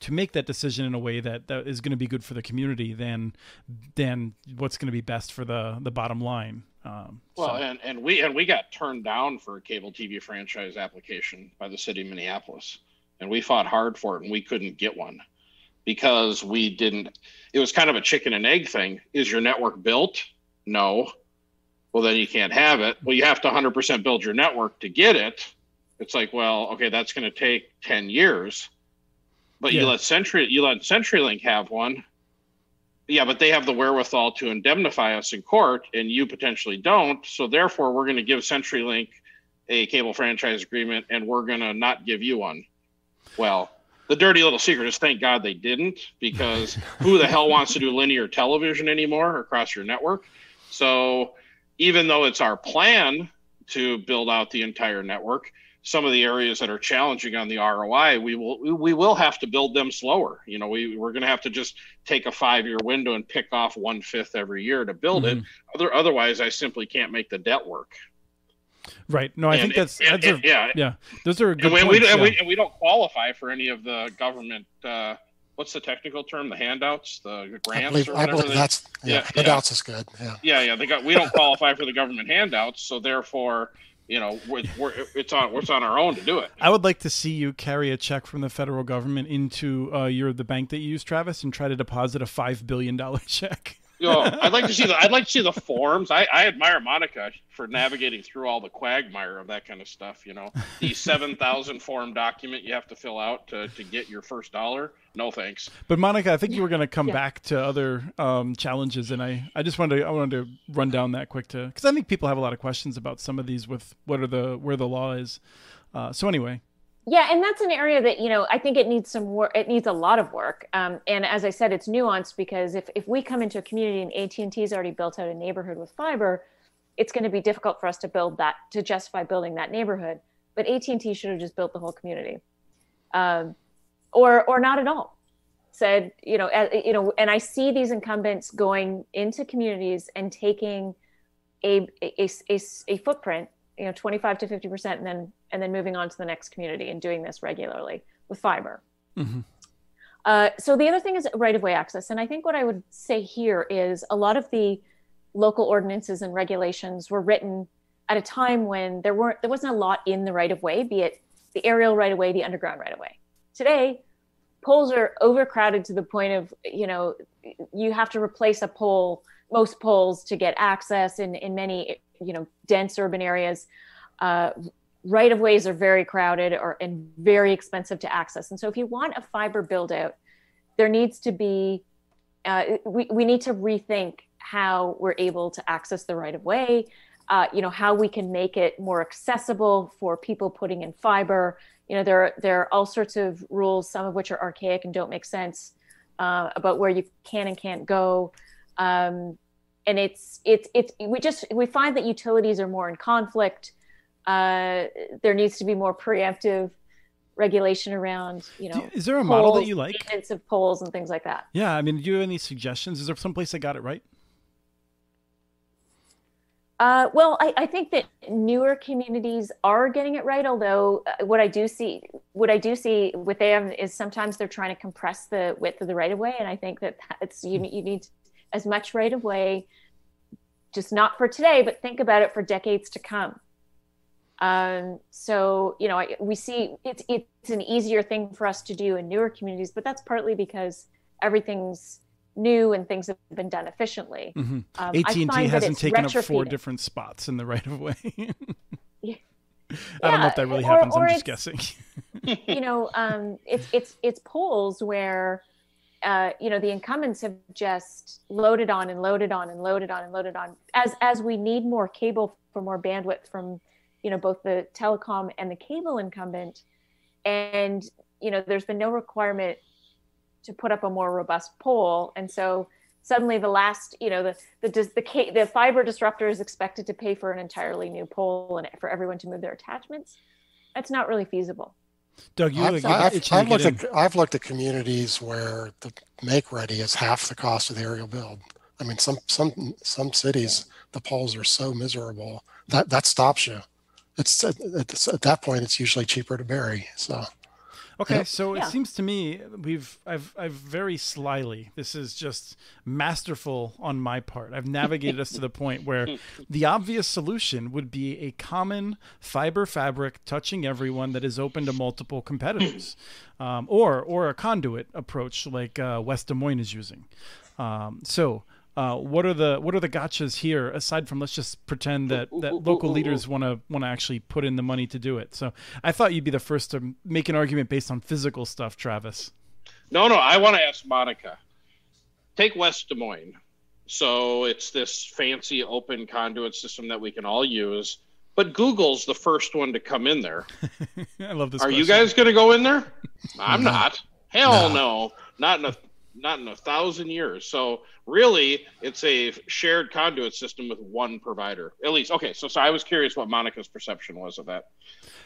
to make that decision in a way that, that is going to be good for the community than than what's going to be best for the the bottom line. Um, well, so. and, and we and we got turned down for a cable TV franchise application by the city of Minneapolis, and we fought hard for it, and we couldn't get one because we didn't. It was kind of a chicken and egg thing. Is your network built? No. Well, then you can't have it. Well, you have to 100% build your network to get it. It's like, well, okay, that's going to take 10 years but yeah. you let Century you let CenturyLink have one. Yeah, but they have the wherewithal to indemnify us in court, and you potentially don't. So therefore, we're going to give CenturyLink a cable franchise agreement, and we're going to not give you one. Well, the dirty little secret is thank God they didn't, because <laughs> who the hell wants to do linear television anymore across your network? So even though it's our plan to build out the entire network, some of the areas that are challenging on the ROI, we will we will have to build them slower. You know, we we're going to have to just take a five year window and pick off one fifth every year to build mm-hmm. it. Other otherwise, I simply can't make the debt work. Right. No, I and, think that's, and, that's and, a, yeah, yeah. Those are good and we, points, we, yeah. we, and we don't qualify for any of the government. Uh, what's the technical term? The handouts, the grants, I believe, or whatever. I believe that's yeah, yeah handouts yeah. is good. Yeah. Yeah, yeah. They got we don't qualify for the government handouts, so therefore you know we're, we're, it's on it's on our own to do it. I would like to see you carry a check from the federal government into uh, your the bank that you use travis and try to deposit a five billion dollar <laughs> check you know, I'd like to see the I'd like to see the forms. I, I admire Monica for navigating through all the quagmire of that kind of stuff. You know, the <laughs> seven thousand form document you have to fill out to, to get your first dollar. No thanks. But Monica, I think you were going to come yeah. back to other um, challenges, and I, I just wanted to I wanted to run down that quick to because I think people have a lot of questions about some of these with what are the where the law is. Uh, so anyway, yeah and that's an area that you know i think it needs some work it needs a lot of work um, and as i said it's nuanced because if, if we come into a community and at&t has already built out a neighborhood with fiber it's going to be difficult for us to build that to justify building that neighborhood. But at&t should have just built the whole community um, or or not at all. Said you know uh, you know and i see these incumbents going into communities and taking a a, a, a footprint you know 25 to 50 percent and then and then moving on to the next community and doing this regularly with fiber. Mm-hmm. uh, so the other thing is right of way access. And i think what i would say here is a lot of the local ordinances and regulations were written at a time when there weren't there wasn't a lot in the right of way be it the aerial right of way the underground right of way today poles are overcrowded to the point of you know you have to replace a pole most poles to get access in in many you know dense urban areas uh, right of ways are very crowded or and very expensive to access. And so if you want a fiber build out there needs to be uh, we, we need to rethink how we're able to access the right of way uh, you know how we can make it more accessible for people putting in fiber. You know there there are all sorts of rules some of which are archaic and don't make sense uh, about where you can and can't go. Um, and it's it's it's we just we find that utilities are more in conflict. Uh, there needs to be more preemptive regulation around you know is there a model that you like? maintenance of poles and things like that. Yeah i mean do you have any suggestions? Is there some place i got it right? Uh, well, I, I, think that newer communities are getting it right. Although uh, what I do see, what I do see with them is sometimes they're trying to compress the width of the right of way, and I think that it's you, you need as much right of way, just not for today, but think about it for decades to come. Um, so you know, I, we see it's it's an easier thing for us to do in newer communities, but that's partly because everything's new and things have been done efficiently. Mm-hmm. Um, AT&T hasn't taken up four different spots in the right of way. <laughs> yeah. I don't know if that really or, happens. Or I'm just guessing. <laughs> you know, um, it's it's it's poles where uh, you know the incumbents have just loaded on and loaded on and loaded on and loaded on as as we need more cable for more bandwidth from you know both the telecom and the cable incumbent, and you know there's been no requirement to put up a more robust pole. And so suddenly the last, you know, the the the, the fiber disruptor is expected to pay for an entirely new pole and for everyone to move their attachments. That's not really feasible. Doug, you I've, I've, I've looked at I've looked at communities where the make ready is half the cost of the aerial build. I mean, some some some cities the poles are so miserable that that stops you. It's at, at that point it's usually cheaper to bury. So Okay, yep. so yeah. it seems to me we've I've I've very slyly this is just masterful on my part. I've navigated us to the point where <laughs> the obvious solution would be a common fiber fabric touching everyone that is open to multiple competitors, um, or or a conduit approach like uh, West Des Moines is using. Um, so uh, what are the what are the gotchas here aside from let's just pretend that that local leaders want to want to actually put in the money to do it. So i thought you'd be the first to make an argument based on physical stuff travis. No no i want to ask monica. Take west des moines. So it's this fancy open conduit system that we can all use but google's the first one to come in there. <laughs> I love this are question. you guys going to go in there? <laughs> I'm not. Hell no. no. Not in a not in a thousand years. So really, it's a shared conduit system with one provider, at least. Okay, so so I was curious what Monica's perception was of that.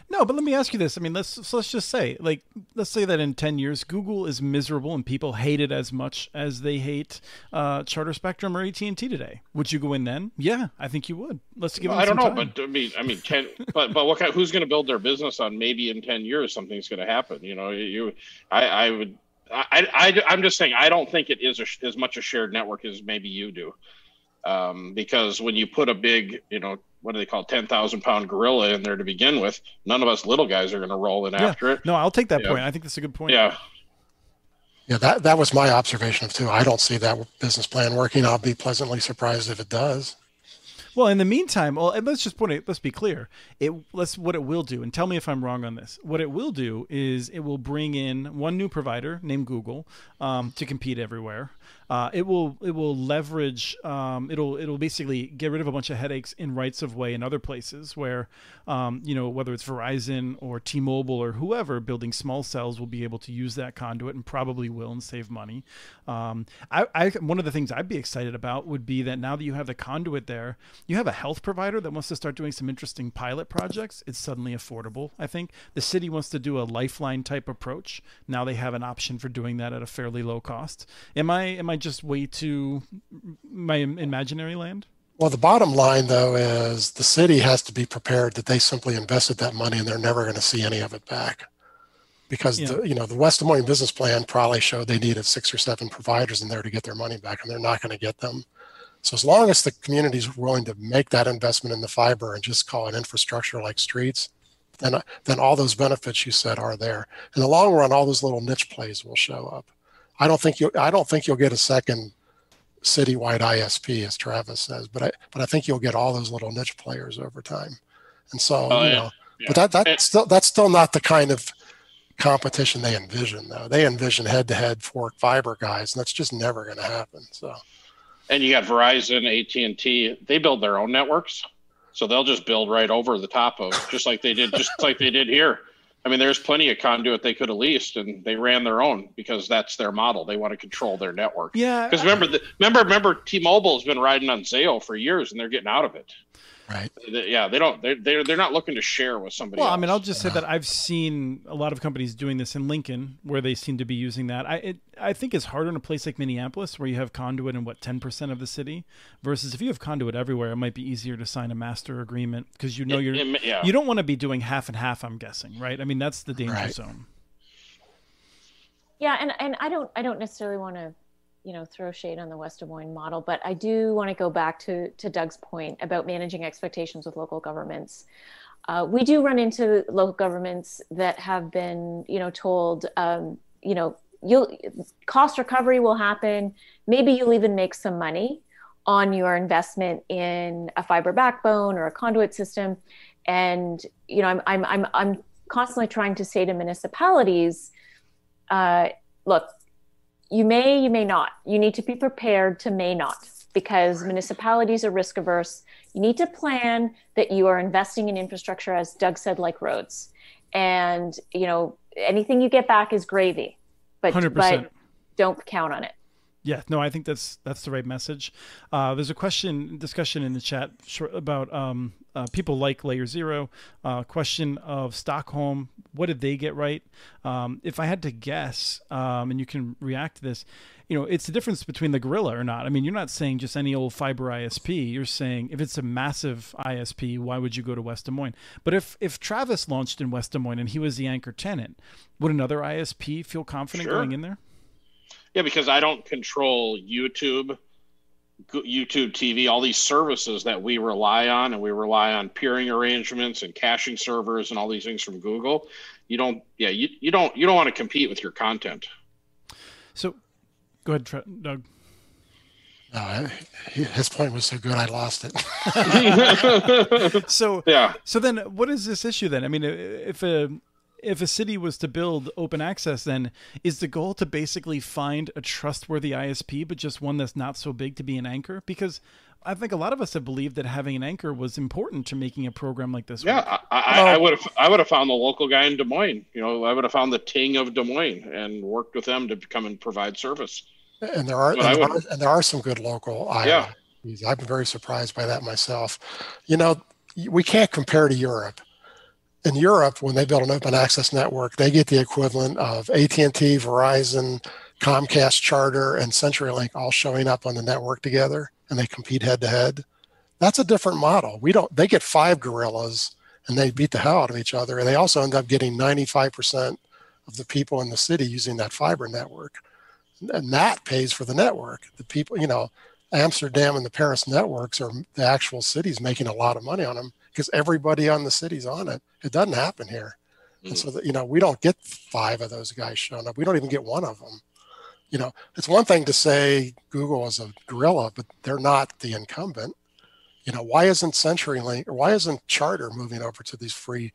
No, but let me ask you this. I mean, let's so let's just say, like, let's say that in ten years, Google is miserable and people hate it as much as they hate uh, Charter Spectrum or AT and T today. Would you go in then? Yeah, I think you would. Let's give. Well, I don't know, time. but I mean, I mean, ten. but but what kind? Who's going to build their business on maybe in ten years something's going to happen? You know, you, I, I would I, I, I'm just saying, I don't think it is a, as much a shared network as maybe you do. Um, because when you put a big, you know, what do they call 10,000 pound gorilla in there to begin with, none of us little guys are going to roll in yeah. after it. No, I'll take that yeah. point. I think that's a good point. Yeah. Yeah, that, that was my observation of too. I don't see that business plan working. I'll be pleasantly surprised if it does. Well, in the meantime, well, let's just put it. Let's be clear. It let's what it will do, and tell me if I'm wrong on this. What it will do is it will bring in one new provider named Google um, to compete everywhere uh, it will it will leverage um, it'll it'll basically get rid of a bunch of headaches in rights of way in other places where um, you know whether it's Verizon or T-Mobile or whoever building small cells will be able to use that conduit and probably will and save money. Um, I, I one of the things I'd be excited about would be that now that you have the conduit there, you have a health provider that wants to start doing some interesting pilot projects. It's suddenly affordable. I think the city wants to do a lifeline type approach. Now they have an option for doing that at a fairly low cost. Am I am I just way too my imaginary land? Well, the bottom line, though, is the city has to be prepared that they simply invested that money and they're never going to see any of it back. Because yeah. the you know the West Des Moines business plan probably showed they needed six or seven providers in there to get their money back, and they're not going to get them. So as long as the community is willing to make that investment in the fiber and just call it infrastructure like streets, then then all those benefits you said are there. In the long run, all those little niche plays will show up. I don't think you I don't think you'll get a second citywide ISP, as Travis says, but I but I think you'll get all those little niche players over time. And so oh, you yeah. know, yeah. but that that's still that's still not the kind of competition they envision though. They envision head to head fork fiber guys, and that's just never going to happen. So. And you got Verizon, AT and T. They build their own networks, so they'll just build right over the top of, just like they did, just like they did here. I mean, there's plenty of conduit they could have leased, and they ran their own because that's their model. They want to control their network. Yeah. Because remember, the, remember, remember, T-Mobile's been riding on Zayo for years, and they're getting out of it. Right. Yeah, they don't. They're they're, they're not looking to share with somebody. Well, else. I mean, I'll just say that I've seen a lot of companies doing this in Lincoln, where they seem to be using that. I it, I think it's harder in a place like Minneapolis, where you have conduit in what ten percent of the city, versus if you have conduit everywhere, it might be easier to sign a master agreement because you know it, you're it, yeah. you don't want to be doing half and half. I'm guessing, right? I mean, that's the danger right. zone. Yeah, and and I don't I don't necessarily want to you know throw shade on the West Des Moines model, but I do want to go back to to Doug's point about managing expectations with local governments. Uh, we do run into local governments that have been you know told um, you know you'll cost recovery will happen. Maybe you'll even make some money on your investment in a fiber backbone or a conduit system. And you know, I'm I'm I'm I'm constantly trying to say to municipalities, uh, look, you may, you may not. You need to be prepared to may not because municipalities are risk averse. You need to plan that you are investing in infrastructure, as Doug said, like roads. And, you know, anything you get back is gravy, but, 100%. but don't count on it. Yeah, no, I think that's that's the right message. Uh, there's a question discussion in the chat about um, uh, people like Layer Zero. Uh, question of Stockholm, what did they get right? Um, if I had to guess, um, and you can react to this, you know, it's the difference between the Gorilla or not. I mean, you're not saying just any old fiber ISP. You're saying if it's a massive ISP, why would you go to West Des Moines? But if if Travis launched in West Des Moines and he was the anchor tenant, would another ISP feel confident sure. going in there? Yeah, because I don't control YouTube, YouTube TV, all these services that we rely on, and we rely on peering arrangements and caching servers and all these things from Google. You don't, yeah, you, you don't, you don't want to compete with your content. So, go ahead, Doug. No, his point was so good, I lost it. <laughs> <laughs> so yeah. So then, what is this issue then? I mean, if a if a city was to build open access, then is the goal to basically find a trustworthy ISP, but just one that's not so big to be an anchor? Because I think a lot of us have believed that having an anchor was important to making a program like this. Yeah, work. I, I, I would have I would have found the local guy in Des Moines. You know, I would have found the Ting of Des Moines and worked with them to come and provide service. And there are, and there are, and there are some good local yeah. I've been very surprised by that myself. You know, we can't compare to Europe in Europe, when they build an open access network, they get the equivalent of AT&T, Verizon, Comcast, Charter, and CenturyLink all showing up on the network together, and they compete head to head. That's a different model. We don't. They get five gorillas, and they beat the hell out of each other, and they also end up getting 95% of the people in the city using that fiber network, and that pays for the network. The people, you know, Amsterdam and the Paris networks are the actual cities making a lot of money on them because everybody on the city's on it. It doesn't happen here. Mm. And so that, you know, we don't get five of those guys showing up. We don't even get one of them. You know, it's one thing to say Google is a gorilla, but they're not the incumbent. You know, why isn't CenturyLink or why isn't Charter moving over to these free?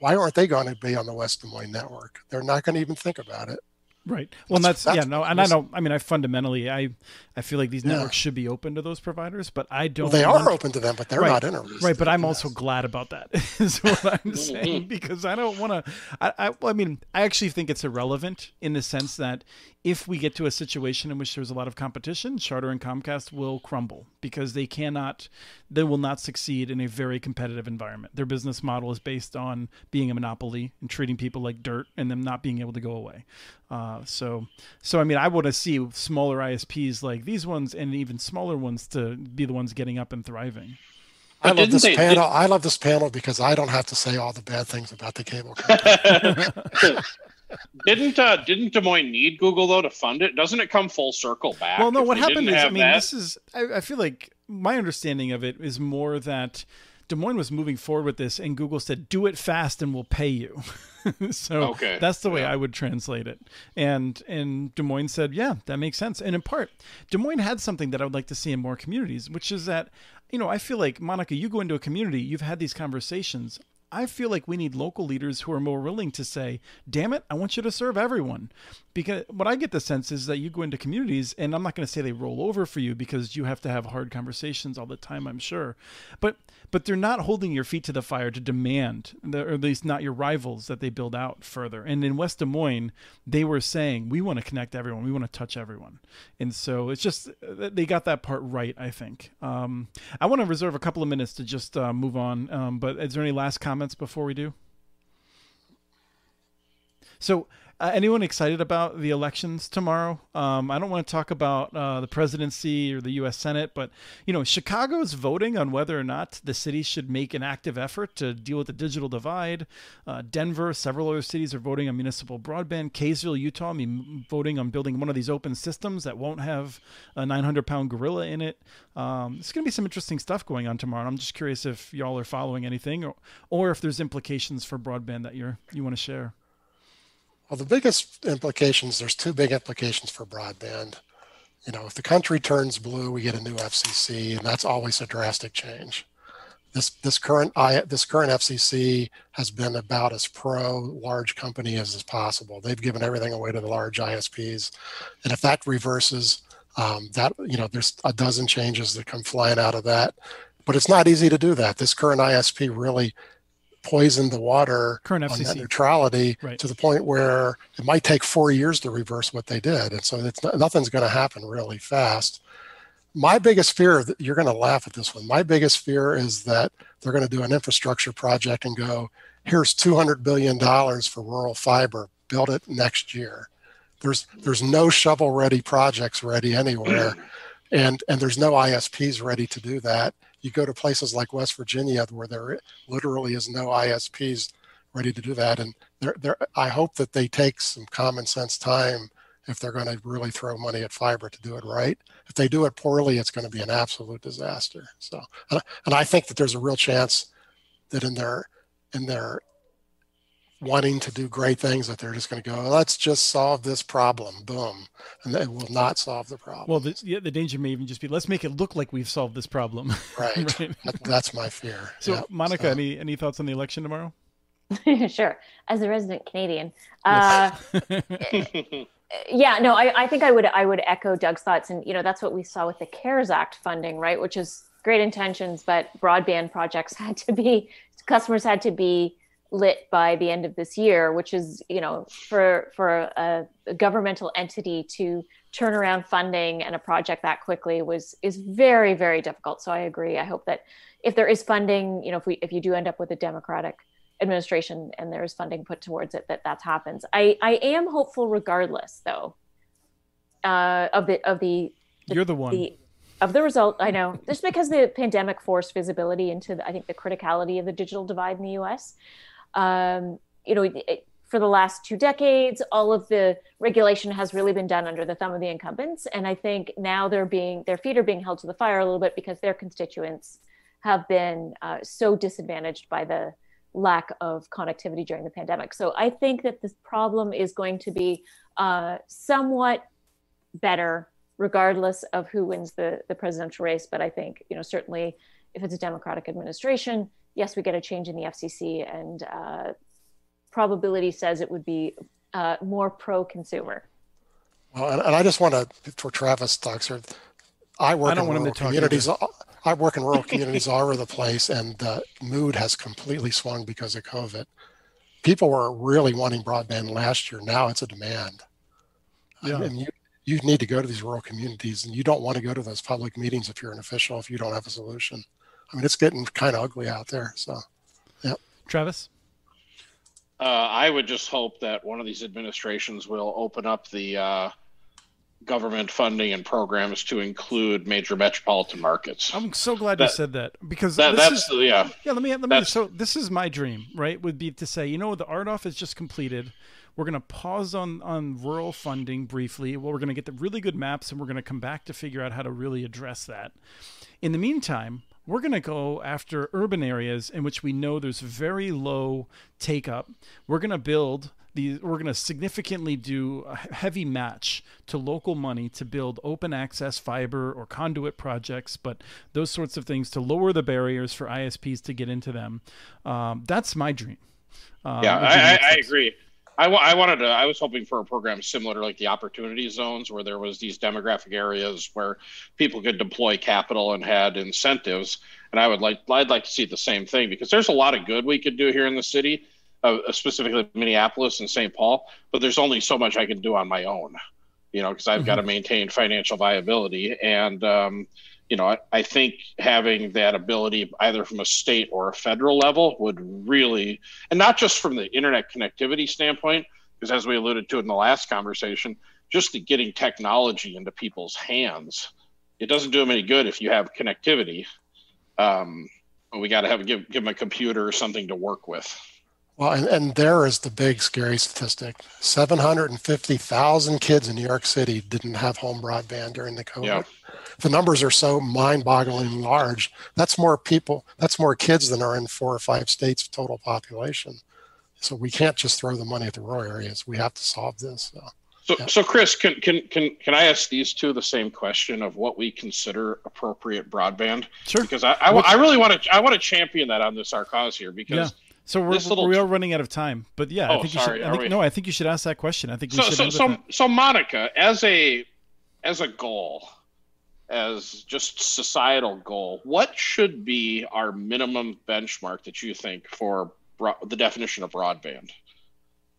Why aren't they going to be on the West Des Moines network? They're not going to even think about it. Right. Well, that's, that's, yeah, no, and I don't. I mean, I fundamentally, I, I feel like these networks yeah. should be open to those providers, but I don't. Well, they are open to them, but they're right, not interested. Right, but I'm also glad about that. <laughs> Is what I'm mm-hmm. saying because I don't want to. I, I, well, I mean, I actually think it's irrelevant in the sense that if we get to a situation in which there's a lot of competition, Charter and Comcast will crumble because they cannot, they will not succeed in a very competitive environment. Their business model is based on being a monopoly and treating people like dirt and them not being able to go away. Uh, so, so I mean, I want to see smaller ISPs like these ones and even smaller ones to be the ones getting up and thriving. I love this panel. Did... I love this panel because I don't have to say all the bad things about the cable company. <laughs> <laughs> didn't uh, didn't Des Moines need Google though to fund it? Doesn't it come full circle back? Well, no. What happened is, I mean, that? this is. I, I feel like my understanding of it is more that Des Moines was moving forward with this, and Google said, "Do it fast, and we'll pay you." <laughs> so okay. that's the way yeah. I would translate it. And and Des Moines said, "Yeah, that makes sense." And in part, Des Moines had something that I would like to see in more communities, which is that you know I feel like Monica, you go into a community, you've had these conversations. I feel like we need local leaders who are more willing to say, "Damn it, I want you to serve everyone." Because what I get the sense is that you go into communities, and I'm not going to say they roll over for you because you have to have hard conversations all the time. I'm sure, but but they're not holding your feet to the fire to demand, or at least not your rivals, that they build out further. And in West Des Moines, they were saying, "We want to connect everyone. We want to touch everyone." And so it's just they got that part right, I think. Um, I want to reserve a couple of minutes to just uh, move on. Um, but is there any last comments before we do? So uh, anyone excited about the elections tomorrow? Um, I don't want to talk about uh, the presidency or the U.S. Senate, but you know, Chicago is voting on whether or not the city should make an active effort to deal with the digital divide. Uh, Denver, several other cities are voting on municipal broadband. Kaysville, Utah, I mean, voting on building one of these open systems that won't have a 900-pound gorilla in it. Um, it's going to be some interesting stuff going on tomorrow. I'm just curious if y'all are following anything, or, or if there's implications for broadband that you're you want to share. Well, the biggest implications, there's two big implications for broadband. You know, if the country turns blue, we get a new FCC, and that's always a drastic change. This this current I this current FCC has been about as pro large company as is possible. They've given everything away to the large ISPs, and if that reverses, um, that you know, there's a dozen changes that come flying out of that. But it's not easy to do that. This current ISP really poisoned the water Current FCC. on net neutrality right. to the point where it might take four years to reverse what they did. And so it's nothing's going to happen really fast. My biggest fear, you're going to laugh at this one. My biggest fear is that they're going to do an infrastructure project and go, here's $200 billion for rural fiber, build it next year. There's, there's no shovel ready projects ready anywhere. And, and there's no ISPs ready to do that you go to places like West Virginia where there literally is no ISPs ready to do that. And they're, they're, I hope that they take some common sense time if they're going to really throw money at fiber to do it right. If they do it poorly, it's going to be an absolute disaster. So, and, I think that there's a real chance that in their in their wanting to do great things that they're just going to go, let's just solve this problem, boom, and it will not solve the problem. Well, the, yeah, the danger may even just be let's make it look like we've solved this problem. <laughs> Right. right? That, that's my fear. So, yep. Monica, so. any any thoughts on the election tomorrow? <laughs> sure. As a resident Canadian, uh, <laughs> yeah, no, I, I think I would I would echo Doug's thoughts, and you know that's what we saw with the CARES Act funding, right? Which is great intentions, but broadband projects had to be customers had to be lit by the end of this year, which is, you know, for for a, a, governmental entity to turn around funding and a project that quickly was is very very difficult. So I agree. I hope that if there is funding, you know, if we if you do end up with a democratic administration and there is funding put towards it, that that happens. I I am hopeful regardless, though, uh, of the of the, the you're the one. The, of the result, I know, just because the pandemic forced visibility into, the, I think, the criticality of the digital divide in the U.S um, you know, it, for the last two decades, all of the regulation has really been done under the thumb of the incumbents. And I think now they're being, their feet are being held to the fire a little bit because their constituents have been uh, so disadvantaged by the lack of connectivity during the pandemic. So I think that this problem is going to be uh, somewhat better regardless of who wins the, the presidential race. But I think, you know, certainly if it's a Democratic administration, yes, we get a change in the FCC, and uh, probability says it would be uh, more pro-consumer. Well, and, and, I just want to, for Travis talks here, I work I in rural communities. I work in rural communities all over the place, and the mood has completely swung because of COVID. People were really wanting broadband last year. Now it's a demand. Yeah. And you, you need to go to these rural communities, and you don't want to go to those public meetings if you're an official if you don't have a solution. I mean, it's getting kind of ugly out there. So, yeah. Travis? Uh, I would just hope that one of these administrations will open up the uh, government funding and programs to include major metropolitan markets. I'm so glad that, you said that because that, that's is, yeah yeah. Let me let me. So this is my dream, right? Would be to say, you know, the RDOF is just completed. We're going to pause on on rural funding briefly. Well, we're going to get the really good maps, and we're going to come back to figure out how to really address that. In the meantime, we're going to go after urban areas in which we know there's very low take up. We're going to build the we're going to significantly do a heavy match to local money to build open access fiber or conduit projects, but those sorts of things to lower the barriers for ISPs to get into them. Um, that's my dream. Um, yeah, I, I, I agree. I, I wanted to. I was hoping for a program similar to like the opportunity zones, where there was these demographic areas where people could deploy capital and had incentives. And I would like, I'd like to see the same thing because there's a lot of good we could do here in the city, uh, specifically Minneapolis and St. Paul. But there's only so much I can do on my own, you know, because I've mm-hmm. got to maintain financial viability and. Um, you know, I, I, think having that ability either from a state or a federal level would really, and not just from the internet connectivity standpoint, because as we alluded to in the last conversation, just the getting technology into people's hands, it doesn't do them any good if you have connectivity. Um, we got to have give give them a computer or something to work with. Well, and, and there is the big scary statistic 750,000 kids in New York City didn't have home broadband during the COVID. Yeah. The numbers are so mind bogglingly large. That's more people, that's more kids than are in four or five states' total population. So we can't just throw the money at the rural areas. We have to solve this. So. So, yeah. so Chris, can, can can can I ask these two the same question of what we consider appropriate broadband? Sure. Because I, I, I really want to I want to champion that on this our cause here because yeah. So we're, little... we are running out of time, but yeah, oh, I think sorry, you should. I think, no, I think you should ask that question. I think we so, should. So, so, so, Monica, as a as a goal, as just societal goal, what should be our minimum benchmark that you think for bro- the definition of broadband?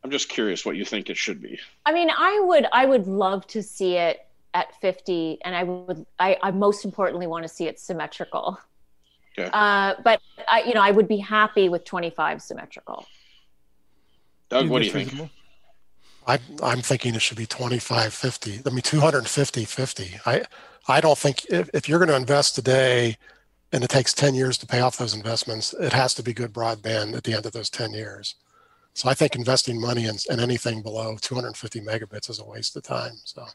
I'm just curious what you think it should be. I mean, I would I would love to see it at 50, and I would I, I most importantly want to see it symmetrical. Okay. Uh, but I, you know, I would be happy with 25 symmetrical. Doug, what do you think? I, I'm thinking it should be 25, 50. I mean, 250, 50. I, I don't think if, if you're going to invest today and it takes 10 years to pay off those investments, it has to be good broadband at the end of those 10 years. So I think investing money in, in anything below 250 megabits is a waste of time. So.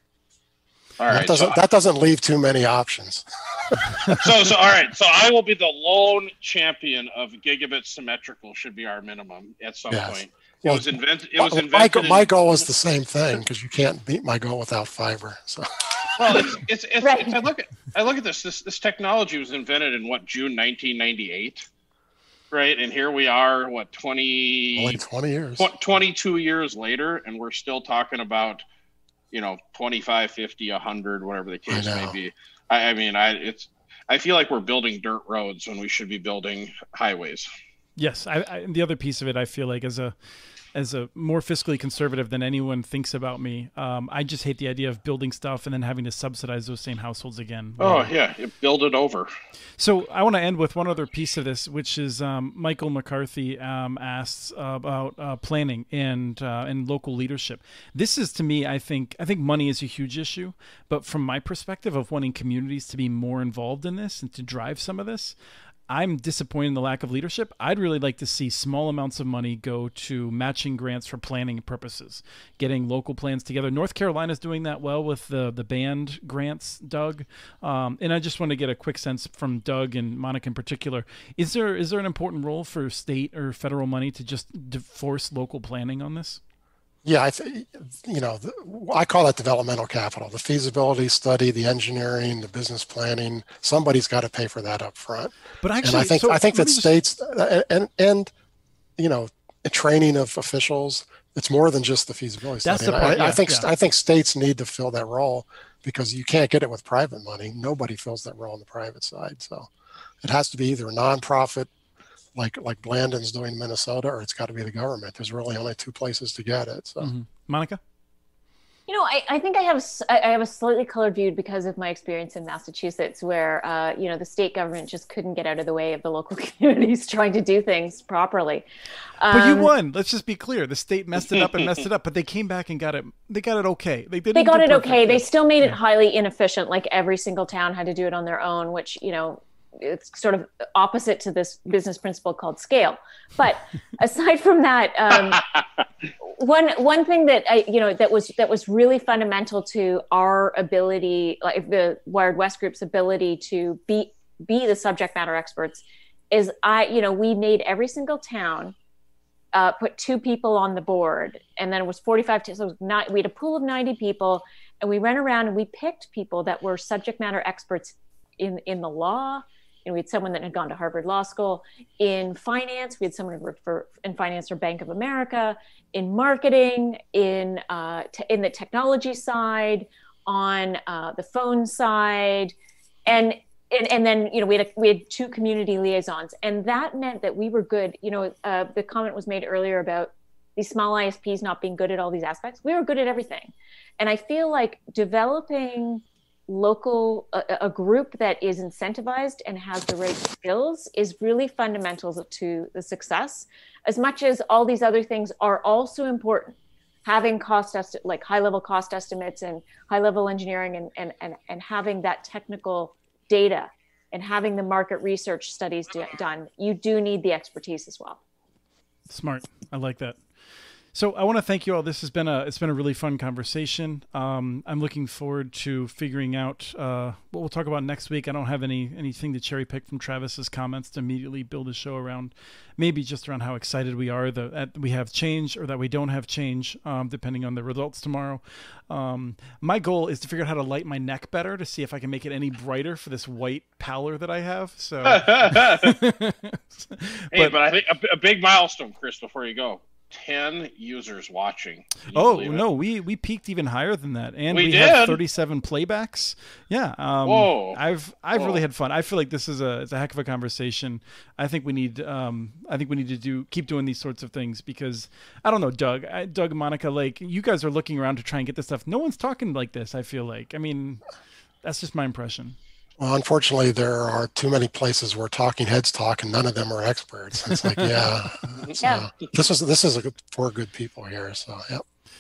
All right. That doesn't so that doesn't leave too many options. <laughs> so so all right. So I will be the lone champion of gigabit symmetrical. Should be our minimum at some yes. point. It well, was invented. It was invented. My, my goal is the same thing because you can't beat my goal without fiber. So. Well, it's, it's, it's, right. I look at I look at this. This this technology was invented in what June 1998 right? And here we are, what 20 Only 20 years, 22 years later, and we're still talking about you know 25 50 100 whatever the case may be. I, I mean i it's i feel like we're building dirt roads when we should be building highways. Yes I, I the other piece of it i feel like as a as a more fiscally conservative than anyone thinks about me. Um, I just hate the idea of building stuff and then having to subsidize those same households again. Oh yeah, build it over. So I want to end with one other piece of this, which is um, Michael McCarthy um, asks about uh, planning and uh, and local leadership. This is to me, I think, I think money is a huge issue, but from my perspective of wanting communities to be more involved in this and to drive some of this, I'm disappointed in the lack of leadership. I'd really like to see small amounts of money go to matching grants for planning purposes, getting local plans together. North Carolina's doing that well with the the band grants, Doug. Um, and I just want to get a quick sense from Doug and Monica in particular. Is there is there an important role for state or federal money to just force local planning on this? Yeah, I th- you know, the, I call that developmental capital. The feasibility study, the engineering, the business planning. Somebody's got to pay for that up front. But actually, and I think so I think that states uh, and and you know, training of officials. It's more than just the feasibility That's study. The part, I, yeah, I think yeah. I think states need to fill that role because you can't get it with private money. Nobody fills that role on the private side. So it has to be either a nonprofit like like Blandin's doing in Minnesota, or it's got to be the government. There's really only two places to get it. So, mm-hmm. Monica. You know, I, I think I have I have a slightly colored view because of my experience in Massachusetts, where uh, you know the state government just couldn't get out of the way of the local <laughs> communities trying to do things properly. Um, but you um, won. Let's just be clear: the state messed it up and messed it up, but they came back and got it. They got it okay. They did. It. They got it okay. They still made it highly inefficient. Like every single town had to do it on their own, which you know it's sort of opposite to this business principle called scale. But <laughs> aside from that, um, <laughs> one one thing that I, you know that was that was really fundamental to our ability, like the WiredWest Group's ability to be be the subject matter experts, is I you know we made every single town uh, put two people on the board, and then it was 45. T- so was not, we had a pool of 90 people, and we went around and we picked people that were subject matter experts in in the law. And we had someone that had gone to Harvard Law School in finance. We had someone who worked for in finance for Bank of America, in marketing, in uh, t- in the technology side, on uh, the phone side, and and, and then you know we had a, we had two community liaisons, and that meant that we were good. You know, uh, the comment was made earlier about these small ISPs not being good at all these aspects. We were good at everything, and I feel like developing local a, a, group that is incentivized and has the right skills is really fundamental to the success as much as all these other things are also important having cost esti- like high level cost estimates and high level engineering and, and, and, and having that technical data and having the market research studies do, done, you do need the expertise as well. Smart. I like that. So I want to thank you all. This has been a it's been a really fun conversation. Um, I'm looking forward to figuring out uh, what we'll talk about next week. I don't have any anything to cherry pick from Travis's comments to immediately build a show around. Maybe just around how excited we are that we have change or that we don't have change, um, depending on the results tomorrow. Um, my goal is to figure out how to light my neck better to see if I can make it any brighter for this white pallor that I have. So, <laughs> <laughs> hey, but, but I think a, a big milestone, Chris, before you go 10 users watching. Oh, no, we we peaked even higher than that. And we, we have 37 playbacks. Yeah. Um, Whoa. I've I've Whoa. really had fun. I feel like this is a it's a heck of a conversation. I think we need um I think we need to do keep doing these sorts of things because I don't know, Doug, I, Doug Monica like you guys are looking around to try and get this stuff. No one's talking like this, I feel like. I mean, that's just my impression. Well, unfortunately, there are too many places where talking heads talk, and none of them are experts. It's like, <laughs> yeah, so yeah. this is this is a good, for good people here. So, yeah.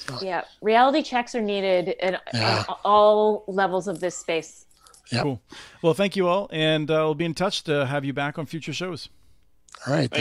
So. Yeah, reality checks are needed at, yeah. all levels of this space. Yeah. Cool. Well, thank you all, and uh, we'll be in touch to have you back on future shows. All right.